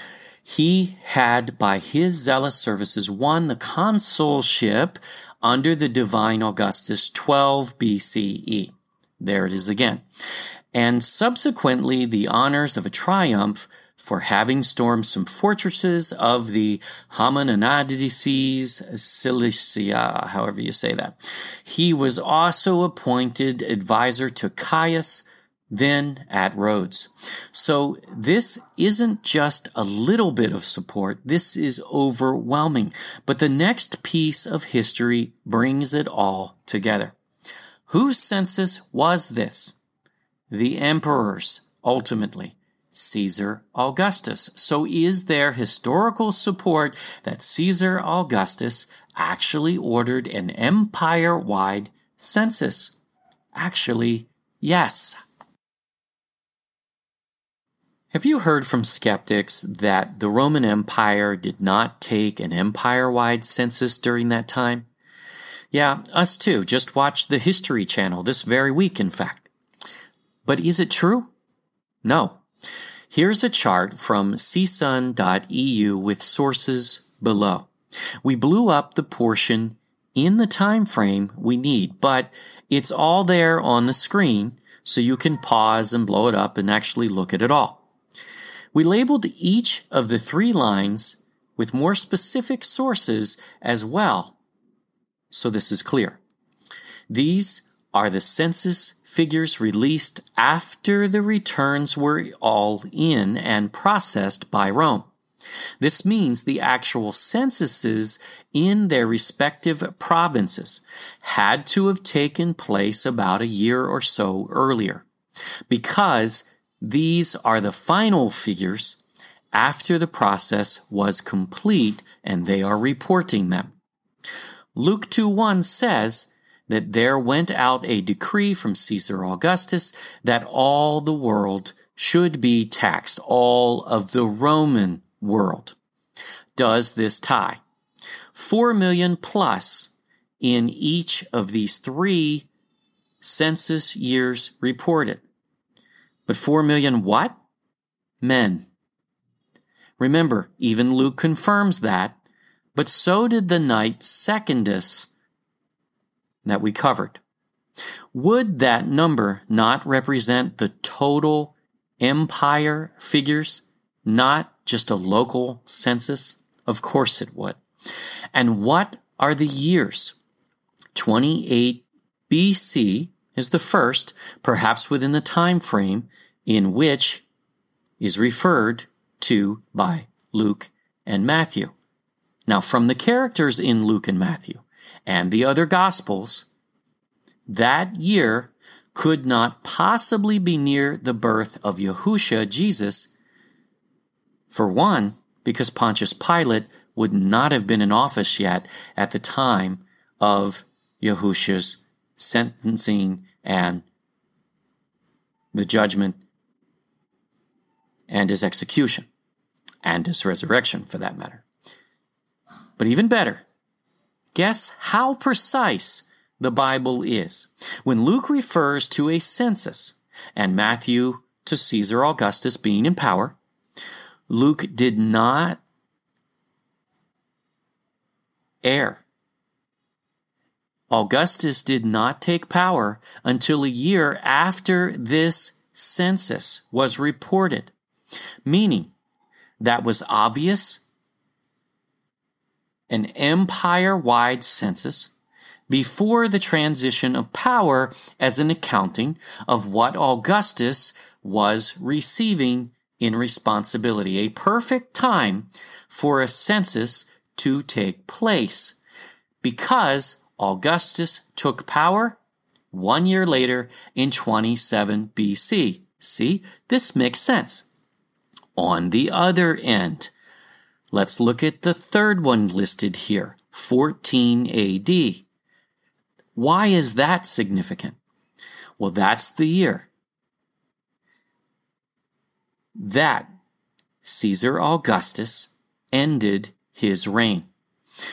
[SPEAKER 1] He had, by his zealous services, won the consulship under the divine Augustus 12 BCE. There it is again. And subsequently, the honors of a triumph for having stormed some fortresses of the Hamonidases, Cilicia, however you say that. He was also appointed advisor to Caius, then at Rhodes. So this isn't just a little bit of support, this is overwhelming. But the next piece of history brings it all together. Whose census was this? The emperor's, ultimately. Caesar Augustus. So is there historical support that Caesar Augustus actually ordered an empire wide census? Actually, yes. Have you heard from skeptics that the Roman Empire did not take an empire wide census during that time? Yeah, us too. Just watch the History Channel this very week, in fact. But is it true? No. Here's a chart from csun.eu with sources below. We blew up the portion in the time frame we need, but it's all there on the screen so you can pause and blow it up and actually look at it all. We labeled each of the three lines with more specific sources as well, so this is clear. These are the census figures released after the returns were all in and processed by Rome. This means the actual censuses in their respective provinces had to have taken place about a year or so earlier, because these are the final figures after the process was complete and they are reporting them. Luke 2 1 says, that there went out a decree from Caesar Augustus that all the world should be taxed, all of the Roman world. Does this tie? 4 million plus in each of these three census years reported. But 4 million what? Men. Remember, even Luke confirms that, but so did the Knight Secundus that we covered. Would that number not represent the total empire figures, not just a local census? Of course it would. And what are the years? 28 BC is the first, perhaps within the time frame in which is referred to by Luke and Matthew. Now, from the characters in Luke and Matthew and the other Gospels, that year could not possibly be near the birth of Yahusha, Jesus. For one, because Pontius Pilate would not have been in office yet at the time of Yahusha's sentencing and the judgment and his execution and his resurrection for that matter. But even better, guess how precise the Bible is. When Luke refers to a census and Matthew to Caesar Augustus being in power, Luke did not err. Augustus did not take power until a year after this census was reported, meaning that was obvious an empire wide census before the transition of power as an accounting of what Augustus was receiving in responsibility. A perfect time for a census to take place because Augustus took power one year later in 27 BC. See, this makes sense. On the other end, let's look at the third one listed here, 14 AD. Why is that significant? Well, that's the year that Caesar Augustus ended his reign.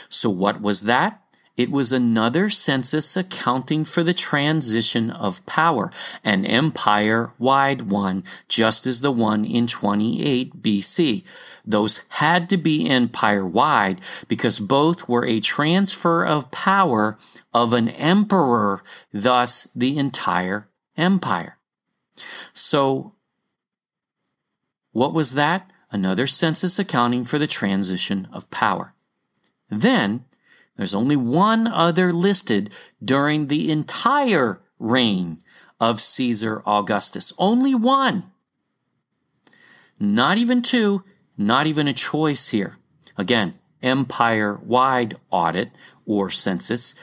[SPEAKER 1] So, what was that? It was another census accounting for the transition of power, an empire wide one, just as the one in 28 BC. Those had to be empire wide because both were a transfer of power of an emperor, thus the entire empire. So, what was that? Another census accounting for the transition of power. Then, there's only one other listed during the entire reign of Caesar Augustus. Only one. Not even two, not even a choice here. Again, empire wide audit or census.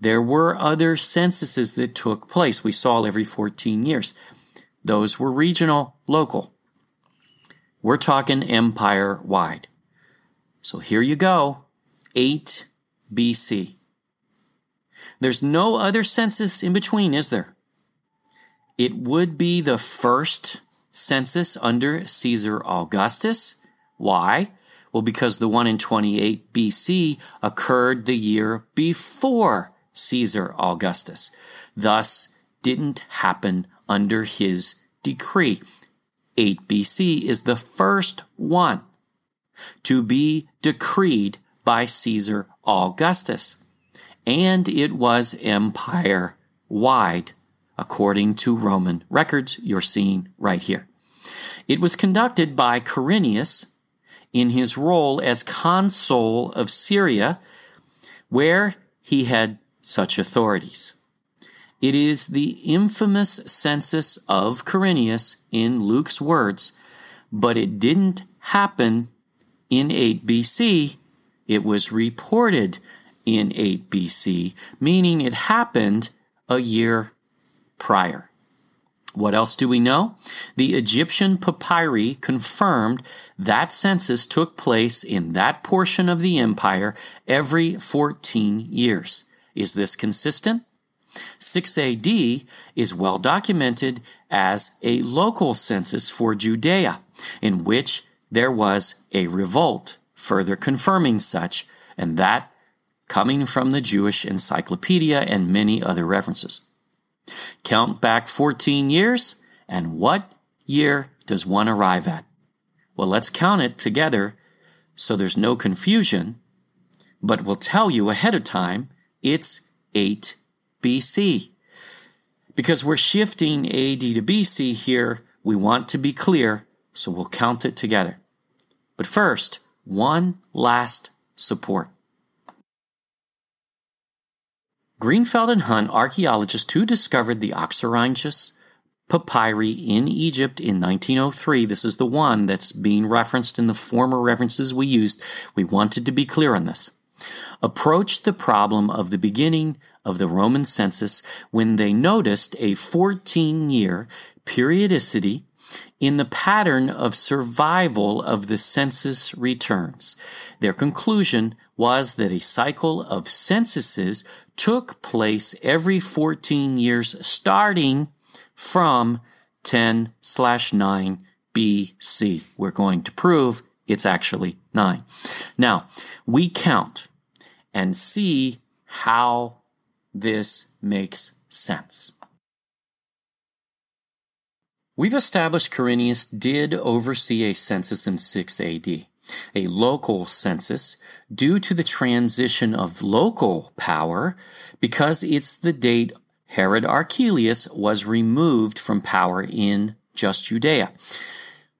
[SPEAKER 1] There were other censuses that took place. We saw every 14 years. Those were regional, local. We're talking empire wide. So here you go 8 BC. There's no other census in between, is there? It would be the first census under Caesar Augustus. Why? Well, because the one in 28 BC occurred the year before Caesar Augustus, thus didn't happen under his decree. 8 BC is the first one to be decreed by Caesar Augustus, and it was empire wide, according to Roman records you're seeing right here. It was conducted by Quirinius in his role as consul of Syria, where he had such authorities. It is the infamous census of Quirinius in Luke's words, but it didn't happen in 8 BC. It was reported in 8 BC, meaning it happened a year prior. What else do we know? The Egyptian papyri confirmed that census took place in that portion of the empire every 14 years. Is this consistent? 6 AD is well documented as a local census for Judea, in which there was a revolt, further confirming such, and that coming from the Jewish Encyclopedia and many other references. Count back 14 years, and what year does one arrive at? Well, let's count it together so there's no confusion, but we'll tell you ahead of time it's 8 BC. Because we're shifting AD to BC here, we want to be clear, so we'll count it together. But first, one last support. Grenfell and Hunt, archaeologists who discovered the Oxyrhynchus papyri in Egypt in 1903, this is the one that's being referenced in the former references we used. We wanted to be clear on this. Approached the problem of the beginning of the Roman census when they noticed a 14 year periodicity in the pattern of survival of the census returns. Their conclusion was that a cycle of censuses took place every 14 years starting from 10 slash 9 BC. We're going to prove it's actually 9. Now, we count and see how this makes sense. We've established Quirinius did oversee a census in 6 AD, a local census, due to the transition of local power because it's the date Herod Archelaus was removed from power in just Judea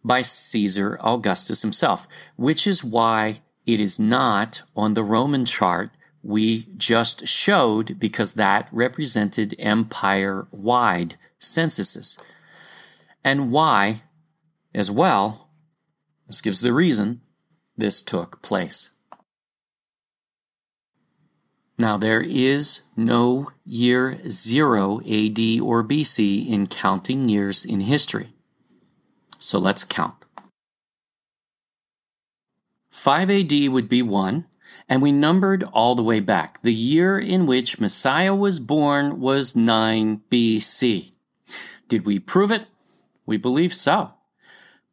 [SPEAKER 1] by Caesar Augustus himself, which is why it is not on the Roman chart we just showed because that represented empire wide censuses and why, as well, this gives the reason this took place. Now, there is no year 0 AD or BC in counting years in history. So let's count. 5 AD would be 1, and we numbered all the way back. The year in which Messiah was born was 9 BC. Did we prove it? We believe so.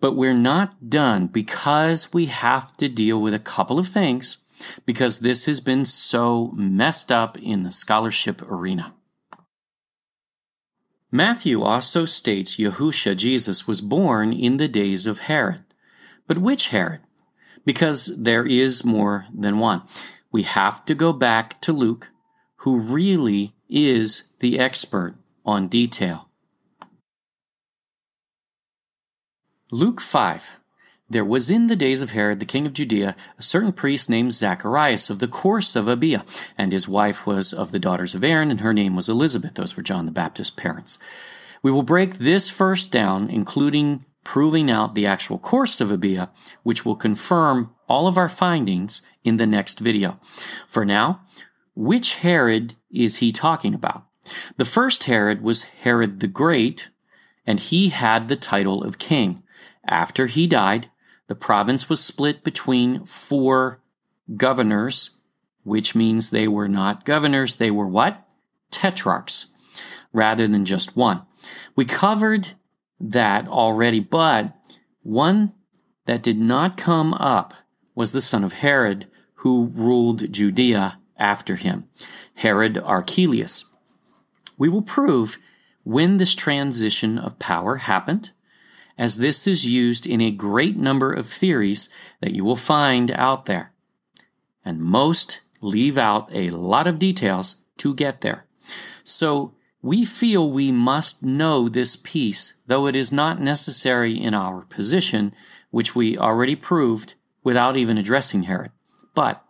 [SPEAKER 1] But we're not done because we have to deal with a couple of things because this has been so messed up in the scholarship arena. Matthew also states Yahusha, Jesus, was born in the days of Herod. But which Herod? Because there is more than one. We have to go back to Luke, who really is the expert on detail. Luke 5. There was in the days of Herod the king of Judea a certain priest named Zacharias of the course of Abia, and his wife was of the daughters of Aaron, and her name was Elizabeth. Those were John the Baptist's parents. We will break this verse down, including proving out the actual course of Abia, which will confirm all of our findings in the next video. For now, which Herod is he talking about? The first Herod was Herod the Great, and he had the title of king. After he died, the province was split between four governors, which means they were not governors, they were what? Tetrarchs, rather than just one. We covered that already, but one that did not come up was the son of Herod, who ruled Judea after him, Herod Archelaus. We will prove when this transition of power happened as this is used in a great number of theories that you will find out there. And most leave out a lot of details to get there. So we feel we must know this piece, though it is not necessary in our position, which we already proved without even addressing Herod. But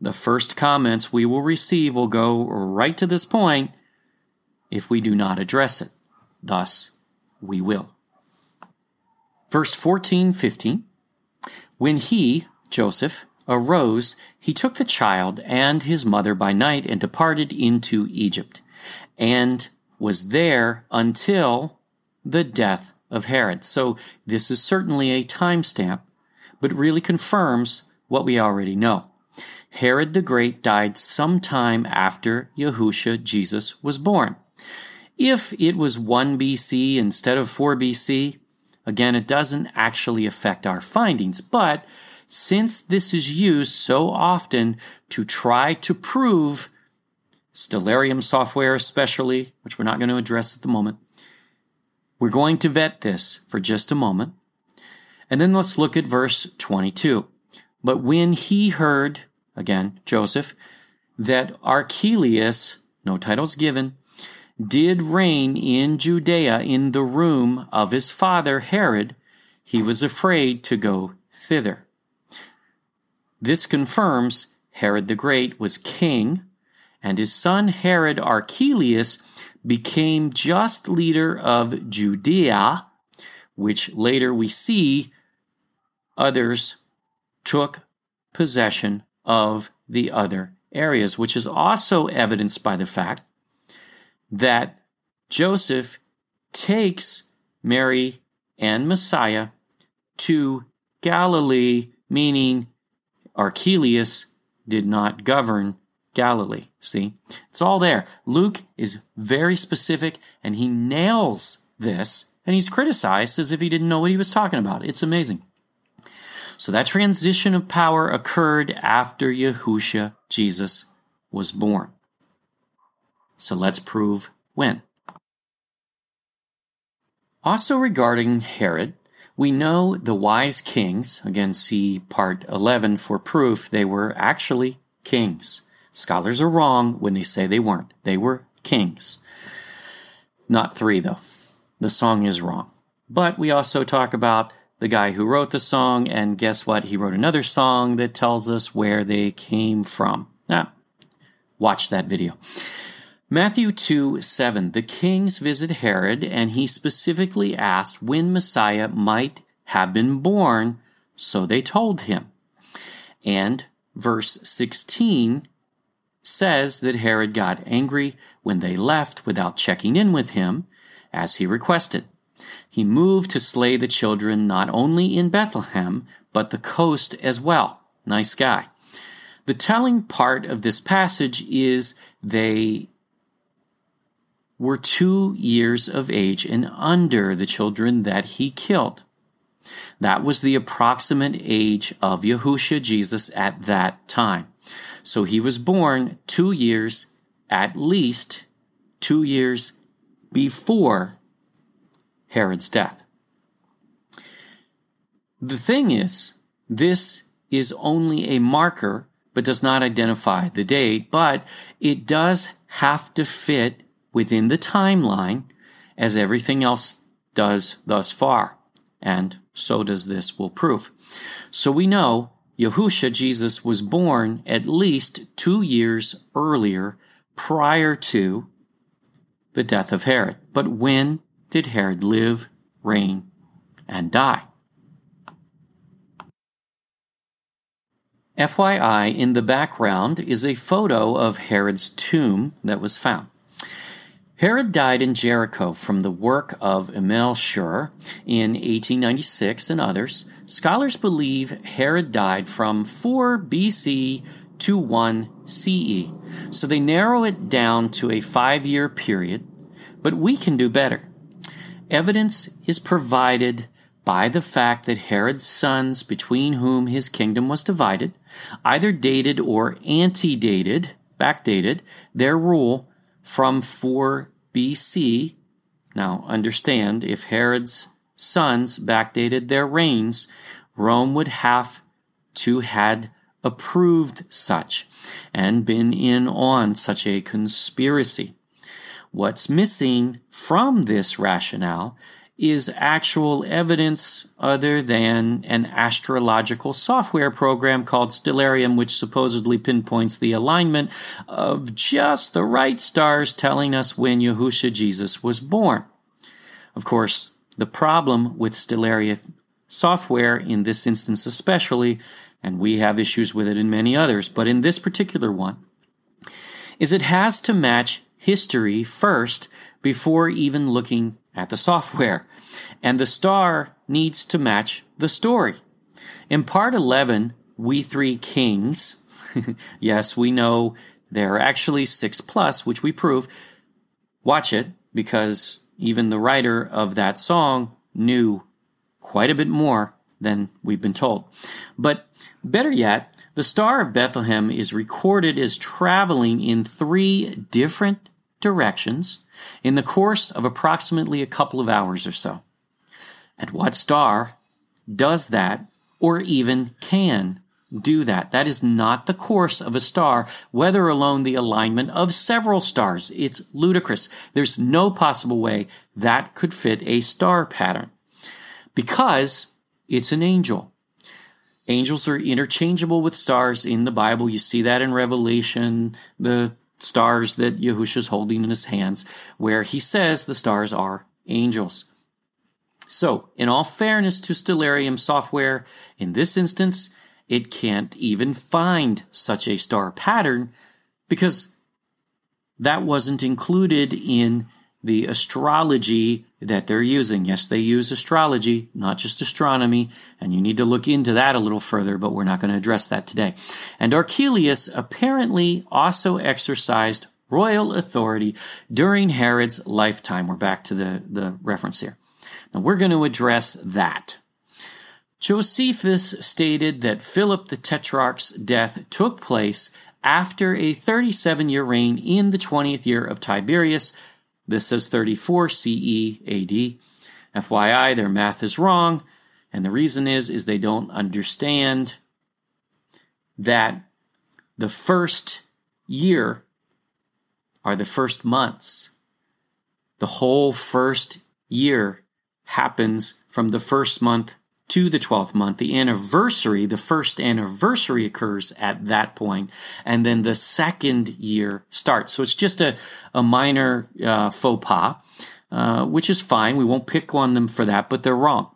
[SPEAKER 1] the first comments we will receive will go right to this point if we do not address it. Thus, we will. Verse 14, 15. When he, Joseph, arose, he took the child and his mother by night and departed into Egypt, and was there until the death of Herod. So this is certainly a timestamp, but really confirms what we already know. Herod the Great died sometime after Yahusha Jesus was born. If it was 1 BC instead of 4 BC, again, it doesn't actually affect our findings, but since this is used so often to try to prove Stellarium software, especially, which we're not going to address at the moment, we're going to vet this for just a moment. And then let's look at verse 22. But when he heard, again, Joseph, that Archelaus, no titles given, did reign in Judea in the room of his father Herod, he was afraid to go thither. This confirms Herod the Great was king, and his son Herod Archelaus became just leader of Judea, which later we see others took possession of the other areas, which is also evidenced by the fact that Joseph takes Mary and Messiah to Galilee, meaning Archelaus did not govern Galilee. See? It's all there. Luke is very specific and he nails this and he's criticized as if he didn't know what he was talking about. It's amazing. So that transition of power occurred after Yahusha, Jesus, was born. So let's prove when. Also regarding Herod, we know the wise kings, again, see part 11 for proof, they were actually kings. Scholars are wrong when they say they weren't. They were kings. Not three, though. The song is wrong. But we also talk about the guy who wrote the song, and guess what? He wrote another song that tells us where they came from. Ah, watch that video. Matthew 2 7. The kings visit Herod, and he specifically asked when Messiah might have been born, so they told him. And verse 16 says that Herod got angry when they left without checking in with him, as he requested. He moved to slay the children not only in Bethlehem, but the coast as well. Nice guy. The telling part of this passage is they were two years of age and under the children that he killed. That was the approximate age of Yahushua Jesus at that time. So he was born two years, at least two years before Herod's death. The thing is, this is only a marker, but does not identify the date, but it does have to fit within the timeline as everything else does thus far. And so does this will prove. So we know Yahusha, Jesus, was born at least two years earlier prior to the death of Herod. But when did Herod live, reign, and die? FYI, in the background is a photo of Herod's tomb that was found. Herod died in Jericho from the work of Emil Schürer in 1896 and others. Scholars believe Herod died from 4 BC to 1 CE, so they narrow it down to a five year period, but we can do better. Evidence is provided by the fact that Herod's sons, between whom his kingdom was divided, either dated or antedated, backdated, their rule from 4 BC. Now, understand, if Herod's sons backdated their reigns, Rome would have to had approved such and been in on such a conspiracy. What's missing from this rationale is actual evidence other than an astrological software program called Stellarium, which supposedly pinpoints the alignment of just the right stars telling us when Yahusha Jesus was born. Of course, the problem with Stellarium software, in this instance especially, and we have issues with it in many others, but in this particular one, is it has to match history first before even looking at the software. And the star needs to match the story. In part 11, We Three Kings, yes, we know there are actually six plus, which we prove. Watch it, because even the writer of that song knew quite a bit more than we've been told. But better yet, the Star of Bethlehem is recorded as traveling in three different directions in the course of approximately a couple of hours or so. And what star does that or even can do that? That is not the course of a star, whether alone the alignment of several stars. It's ludicrous. There's no possible way that could fit a star pattern because it's an angel. Angels are interchangeable with stars in the Bible. You see that in Revelation, the stars that Yahushua's holding in his hands, where he says the stars are angels. So, in all fairness to Stellarium software, in this instance, it can't even find such a star pattern because that wasn't included in the astrology that they're using. Yes, they use astrology, not just astronomy, and you need to look into that a little further, but we're not going to address that today. And Archelaus apparently also exercised royal authority during Herod's lifetime. We're back to the, the reference here. Now we're going to address that. Josephus stated that Philip the Tetrarch's death took place after a 37 year reign in the 20th year of Tiberius, this says 34 CE AD. FYI, their math is wrong, and the reason is is they don't understand that the first year are the first months. The whole first year happens from the first month to the 12th month. The anniversary, the first anniversary occurs at that point, and then the second year starts. So it's just a, a minor uh, faux pas, uh, which is fine. We won't pick on them for that, but they're wrong.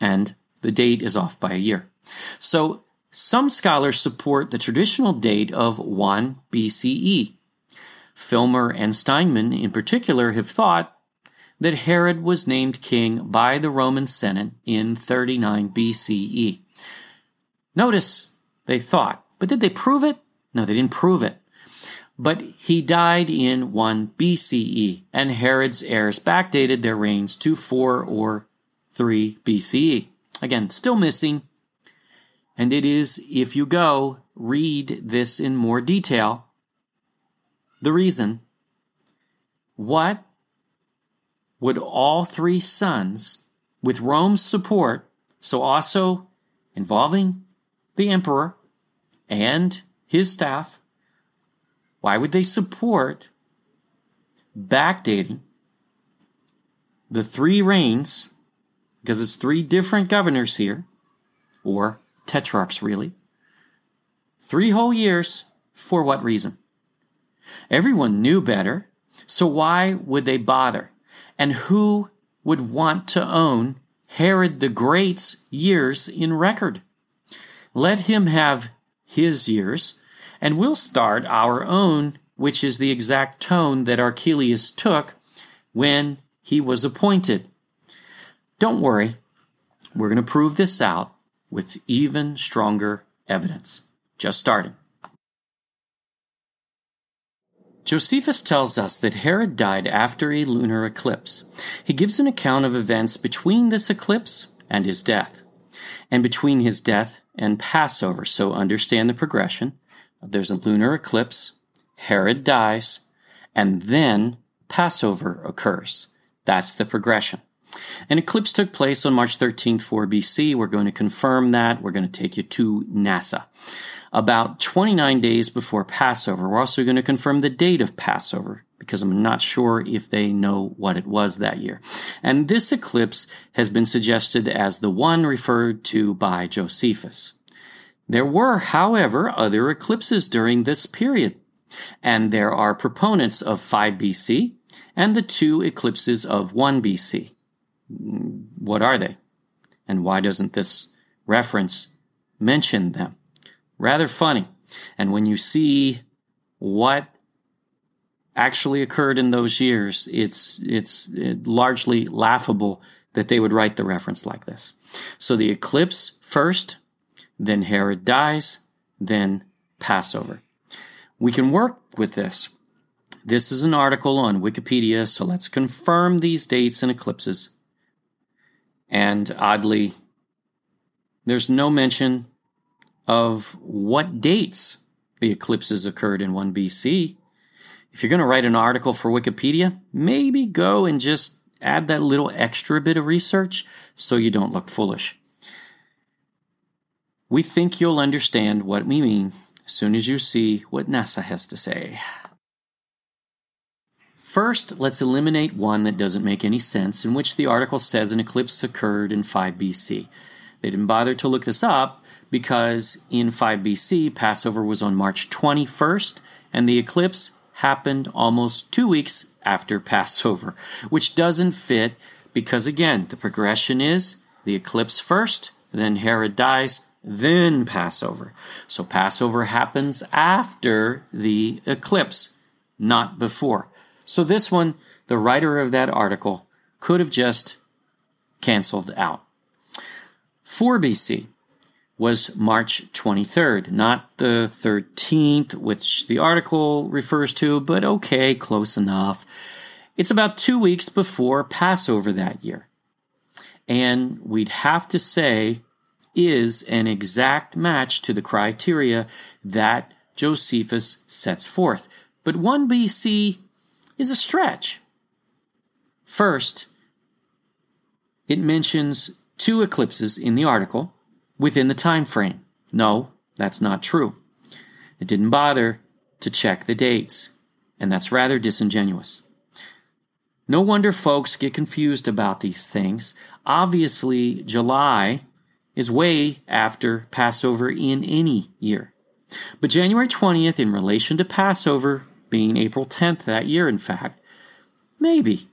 [SPEAKER 1] And the date is off by a year. So some scholars support the traditional date of 1 BCE. Filmer and Steinmann, in particular, have thought that Herod was named king by the Roman Senate in 39 BCE. Notice they thought, but did they prove it? No, they didn't prove it. But he died in 1 BCE, and Herod's heirs backdated their reigns to 4 or 3 BCE. Again, still missing. And it is, if you go read this in more detail, the reason. What would all three sons, with Rome's support, so also involving the emperor and his staff, why would they support backdating the three reigns, because it's three different governors here, or tetrarchs really, three whole years, for what reason? Everyone knew better, so why would they bother? And who would want to own Herod the Great's years in record? Let him have his years, and we'll start our own, which is the exact tone that Archelaus took when he was appointed. Don't worry, we're going to prove this out with even stronger evidence. Just starting. Josephus tells us that Herod died after a lunar eclipse. He gives an account of events between this eclipse and his death, and between his death and Passover. So understand the progression. There's a lunar eclipse, Herod dies, and then Passover occurs. That's the progression. An eclipse took place on March 13th, 4 BC. We're going to confirm that. We're going to take you to NASA about 29 days before Passover. We're also going to confirm the date of Passover because I'm not sure if they know what it was that year. And this eclipse has been suggested as the one referred to by Josephus. There were, however, other eclipses during this period, and there are proponents of 5 BC and the two eclipses of 1 BC. What are they? And why doesn't this reference mention them? Rather funny. And when you see what actually occurred in those years, it's it's largely laughable that they would write the reference like this. So the eclipse first, then Herod dies, then Passover. We can work with this. This is an article on Wikipedia, so let's confirm these dates and eclipses. And oddly, there's no mention of what dates the eclipses occurred in 1 BC. If you're going to write an article for Wikipedia, maybe go and just add that little extra bit of research so you don't look foolish. We think you'll understand what we mean as soon as you see what NASA has to say. First, let's eliminate one that doesn't make any sense, in which the article says an eclipse occurred in 5 BC. They didn't bother to look this up because in 5 BC, Passover was on March 21st, and the eclipse happened almost two weeks after Passover, which doesn't fit because, again, the progression is the eclipse first, then Herod dies, then Passover. So Passover happens after the eclipse, not before. So this one, the writer of that article could have just canceled out. 4 BC was March 23rd, not the 13th, which the article refers to, but okay, close enough. It's about two weeks before Passover that year. And we'd have to say is an exact match to the criteria that Josephus sets forth. But 1 BC is a stretch. First, it mentions two eclipses in the article within the time frame. No, that's not true. It didn't bother to check the dates, and that's rather disingenuous. No wonder folks get confused about these things. Obviously, July is way after Passover in any year. But January 20th, in relation to Passover being April 10th that year, in fact, maybe,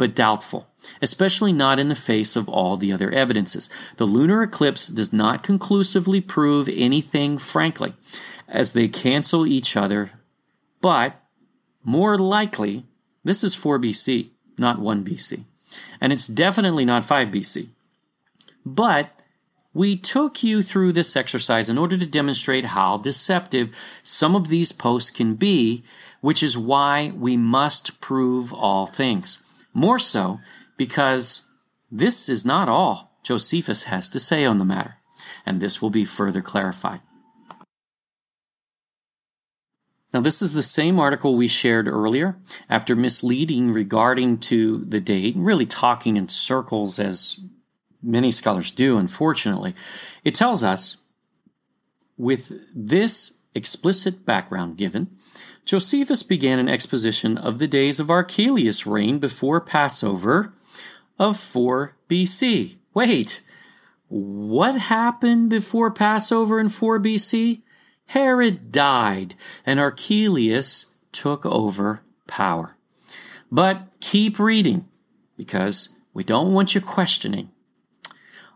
[SPEAKER 1] but doubtful, especially not in the face of all the other evidences. The lunar eclipse does not conclusively prove anything, frankly, as they cancel each other, but more likely, this is 4 BC, not 1 BC. And it's definitely not 5 BC. But we took you through this exercise in order to demonstrate how deceptive some of these posts can be, which is why we must prove all things. More so because this is not all Josephus has to say on the matter, and this will be further clarified. Now, this is the same article we shared earlier. After misleading regarding to the date, really talking in circles as many scholars do, unfortunately, it tells us with this explicit background given, Josephus began an exposition of the days of Archelaus' reign before Passover of 4 BC. Wait, what happened before Passover in 4 BC? Herod died, and Archelaus took over power. But keep reading, because we don't want you questioning.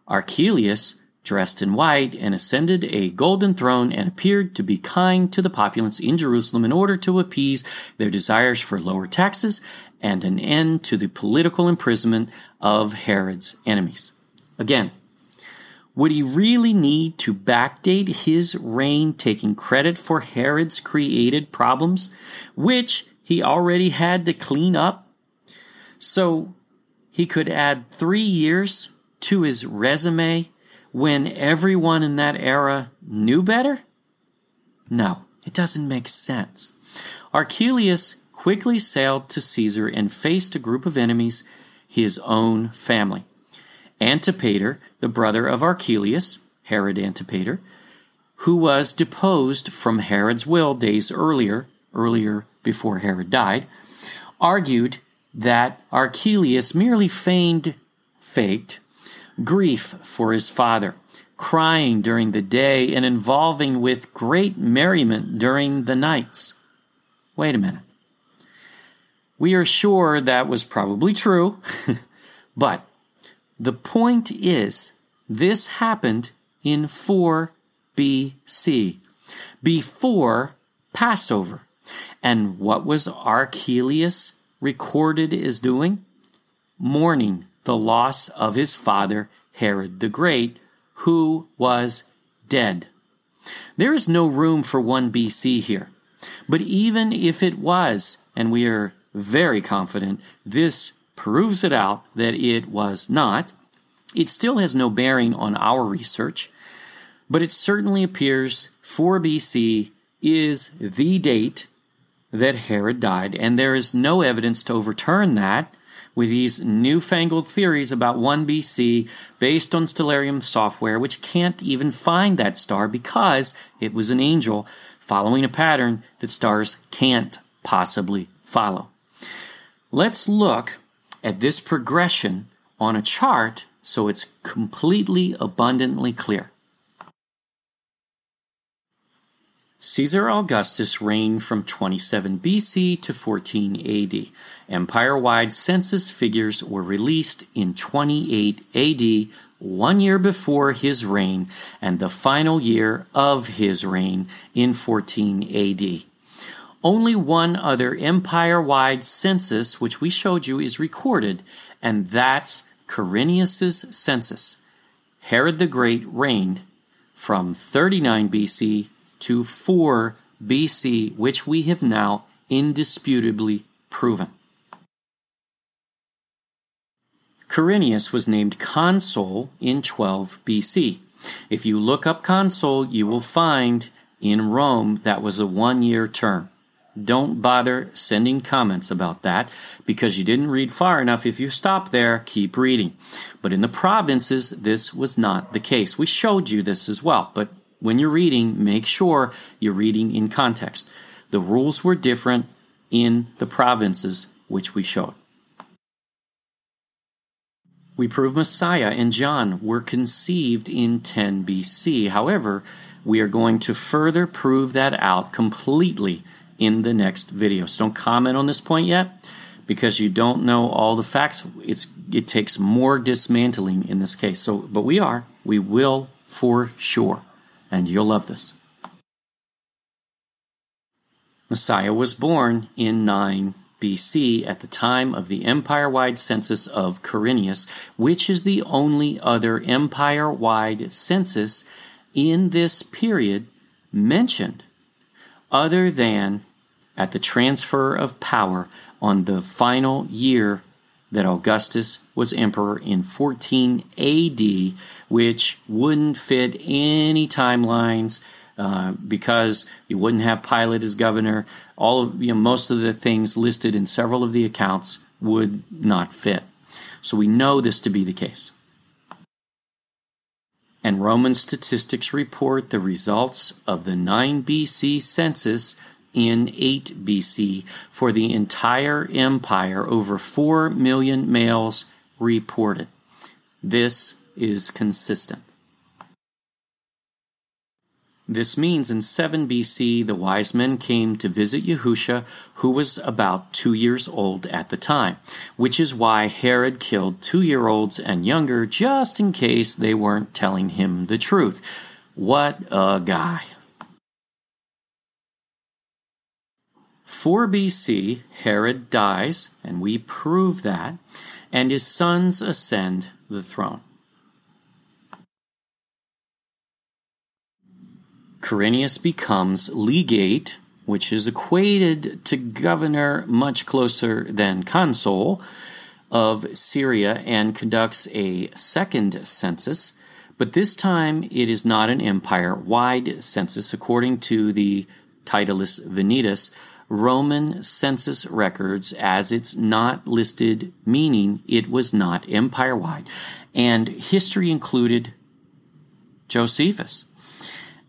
[SPEAKER 1] Archelaus dressed in white and ascended a golden throne and appeared to be kind to the populace in Jerusalem in order to appease their desires for lower taxes and an end to the political imprisonment of Herod's enemies. Again, would he really need to backdate his reign taking credit for Herod's created problems, which he already had to clean up? So he could add three years to his resume when everyone in that era knew better? No, it doesn't make sense. Archelaus quickly sailed to Caesar and faced a group of enemies, his own family. Antipater, the brother of Archelaus, Herod Antipater, who was deposed from Herod's will days earlier, earlier before Herod died, argued that Archelaus merely feigned, faked, grief for his father, crying during the day and involving with great merriment during the nights. Wait a minute. We are sure that was probably true, but the point is this happened in 4 BC, before Passover. And what was Archelaus recorded as doing? Mourning the loss of his father, Herod the Great, who was dead. There is no room for 1 BC here. But even if it was, and we are very confident this proves it out that it was not, it still has no bearing on our research, but it certainly appears 4 BC is the date that Herod died, and there is no evidence to overturn that with these newfangled theories about 1 BC based on stellarium software, which can't even find that star because it was an angel following a pattern that stars can't possibly follow. Let's look at this progression on a chart so it's completely abundantly clear. Caesar Augustus reigned from 27 BC to 14 AD. Empire wide census figures were released in 28 AD, one year before his reign, and the final year of his reign in 14 AD. Only one other empire wide census, which we showed you, is recorded, and that's Quirinius's census. Herod the Great reigned from 39 BC to 4 BC, which we have now indisputably proven. Quirinius was named consul in 12 BC. If you look up consul, you will find in Rome that was a one year term. Don't bother sending comments about that because you didn't read far enough. If you stop there, keep reading. But in the provinces, this was not the case. We showed you this as well, but when you're reading, make sure you're reading in context. The rules were different in the provinces which we showed. We prove Messiah and John were conceived in 10 BC. However, we are going to further prove that out completely in the next video. So don't comment on this point yet because you don't know all the facts. It's it takes more dismantling in this case. So but we are. We will for sure and you'll love this. Messiah was born in 9 BC at the time of the empire wide census of Quirinius, which is the only other empire wide census in this period mentioned, other than at the transfer of power on the final year that Augustus was emperor in 14 AD, which wouldn't fit any timelines uh, because you wouldn't have Pilate as governor. All of you know, most of the things listed in several of the accounts would not fit. So we know this to be the case. And Roman statistics report the results of the 9 BC census in 8 BC for the entire empire, over 4 million males reported. This is consistent. This means in 7 BC, the wise men came to visit Yahusha, who was about two years old at the time, which is why Herod killed two year olds and younger just in case they weren't telling him the truth. What a guy. 4 BC, Herod dies, and we prove that, and his sons ascend the throne. Quirinius becomes legate, which is equated to governor much closer than consul of Syria, and conducts a second census, but this time it is not an empire wide census according to the Titulus Venetus Roman census records as it's not listed, meaning it was not empire wide. And history included Josephus.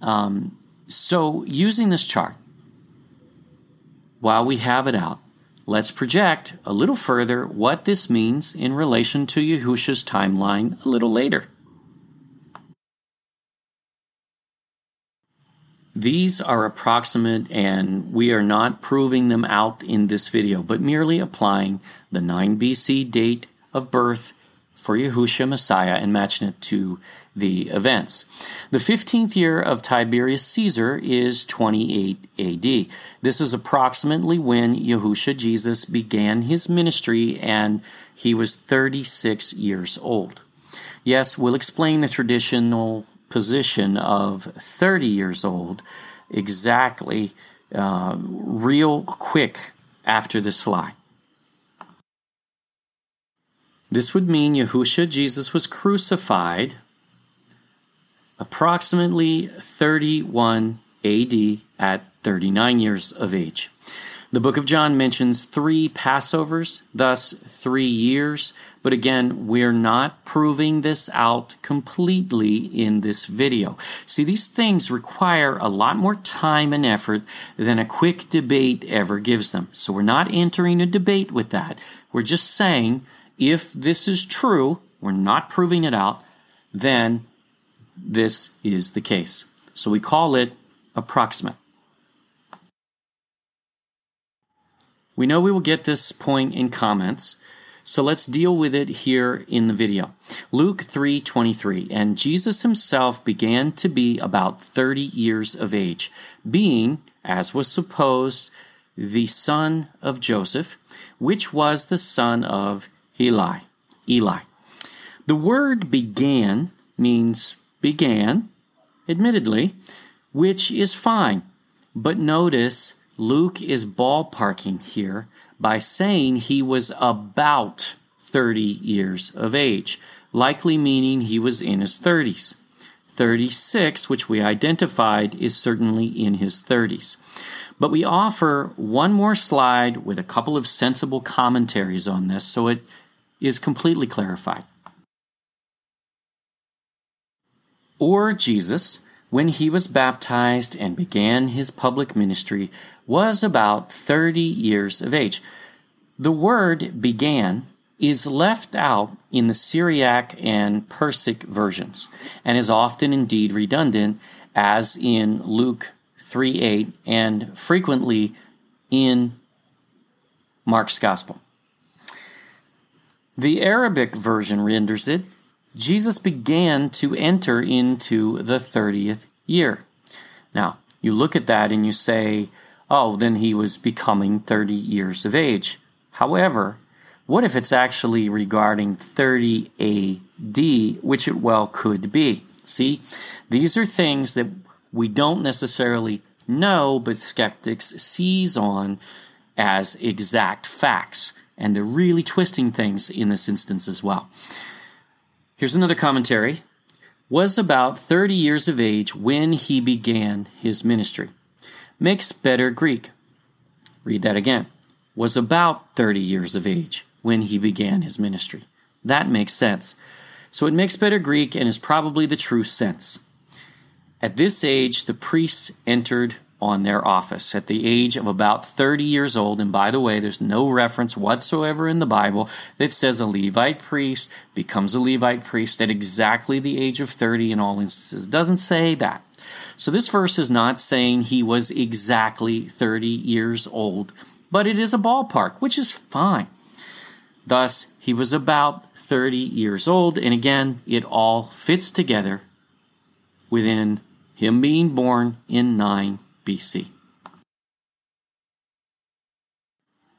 [SPEAKER 1] Um, so, using this chart, while we have it out, let's project a little further what this means in relation to Yahusha's timeline a little later. These are approximate and we are not proving them out in this video, but merely applying the 9 BC date of birth for Yahusha Messiah and matching it to the events. The 15th year of Tiberius Caesar is 28 AD. This is approximately when Yahusha Jesus began his ministry and he was 36 years old. Yes, we'll explain the traditional position of 30 years old exactly uh, real quick after the slide. This would mean Yahushua, Jesus, was crucified approximately 31 AD at 39 years of age. The book of John mentions three Passovers, thus three years, but again, we're not proving this out completely in this video. See, these things require a lot more time and effort than a quick debate ever gives them. So we're not entering a debate with that. We're just saying if this is true, we're not proving it out, then this is the case. So we call it approximate. We know we will get this point in comments, so let's deal with it here in the video. Luke 3:23 And Jesus himself began to be about 30 years of age, being as was supposed the son of Joseph, which was the son of Eli. Eli. The word began means began, admittedly, which is fine. But notice Luke is ballparking here by saying he was about 30 years of age, likely meaning he was in his 30s. 36, which we identified, is certainly in his 30s. But we offer one more slide with a couple of sensible commentaries on this so it is completely clarified. Or Jesus, when he was baptized and began his public ministry, was about 30 years of age. The word began is left out in the Syriac and Persic versions and is often indeed redundant, as in Luke 3 8 and frequently in Mark's Gospel. The Arabic version renders it Jesus began to enter into the 30th year. Now, you look at that and you say, oh, then he was becoming 30 years of age. However, what if it's actually regarding 30 AD, which it well could be? See, these are things that we don't necessarily know, but skeptics seize on as exact facts. And they're really twisting things in this instance as well. Here's another commentary. Was about 30 years of age when he began his ministry. Makes better Greek. Read that again. Was about 30 years of age when he began his ministry. That makes sense. So it makes better Greek and is probably the true sense. At this age, the priests entered on their office at the age of about 30 years old. And by the way, there's no reference whatsoever in the Bible that says a Levite priest becomes a Levite priest at exactly the age of 30 in all instances. Doesn't say that. So this verse is not saying he was exactly 30 years old, but it is a ballpark, which is fine. Thus, he was about 30 years old, and again, it all fits together within him being born in 9 BC.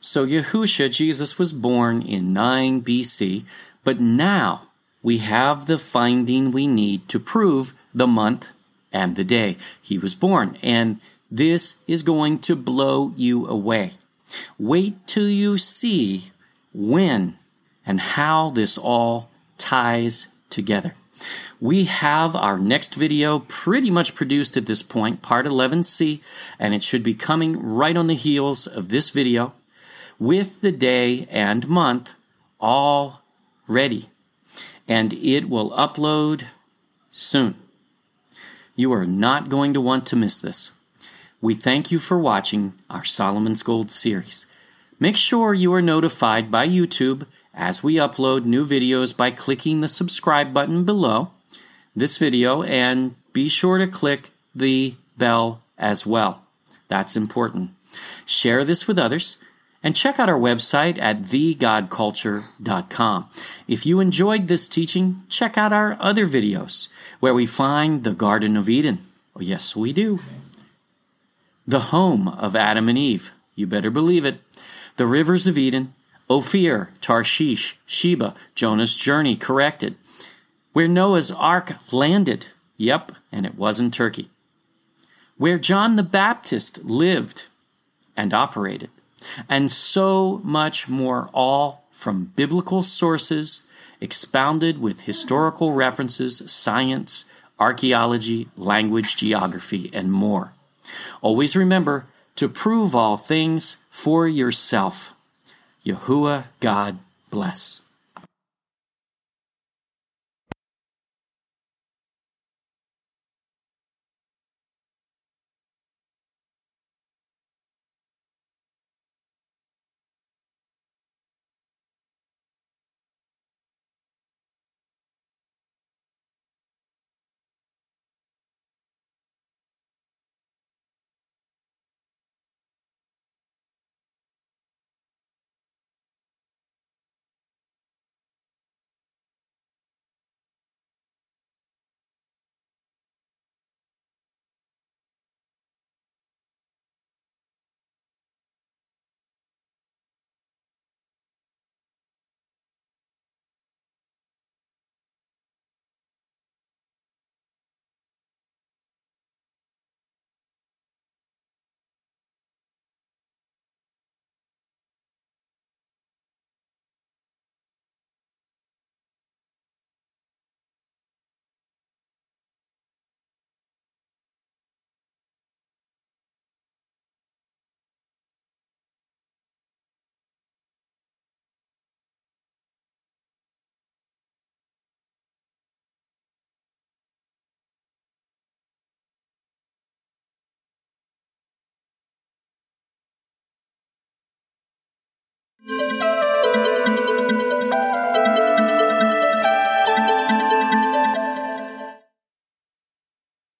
[SPEAKER 1] So Yahusha, Jesus, was born in 9 BC, but now we have the finding we need to prove the month and the day he was born. And this is going to blow you away. Wait till you see when and how this all ties together. We have our next video pretty much produced at this point, part 11C, and it should be coming right on the heels of this video with the day and month all ready. And it will upload soon. You are not going to want to miss this. We thank you for watching our Solomon's Gold series. Make sure you are notified by YouTube as we upload new videos by clicking the subscribe button below this video and be sure to click the bell as well. That's important. Share this with others and check out our website at thegodculture.com. If you enjoyed this teaching, check out our other videos where we find the Garden of Eden. Oh, yes, we do. The home of Adam and Eve. You better believe it. The rivers of Eden, Ophir, Tarshish, Sheba, Jonah's journey corrected, where Noah's ark landed, Yep, and it wasn't Turkey. Where John the Baptist lived and operated. And so much more, all from biblical sources, expounded with historical references, science, archaeology, language, geography, and more. Always remember to prove all things for yourself. Yahuwah God bless.
[SPEAKER 2] Música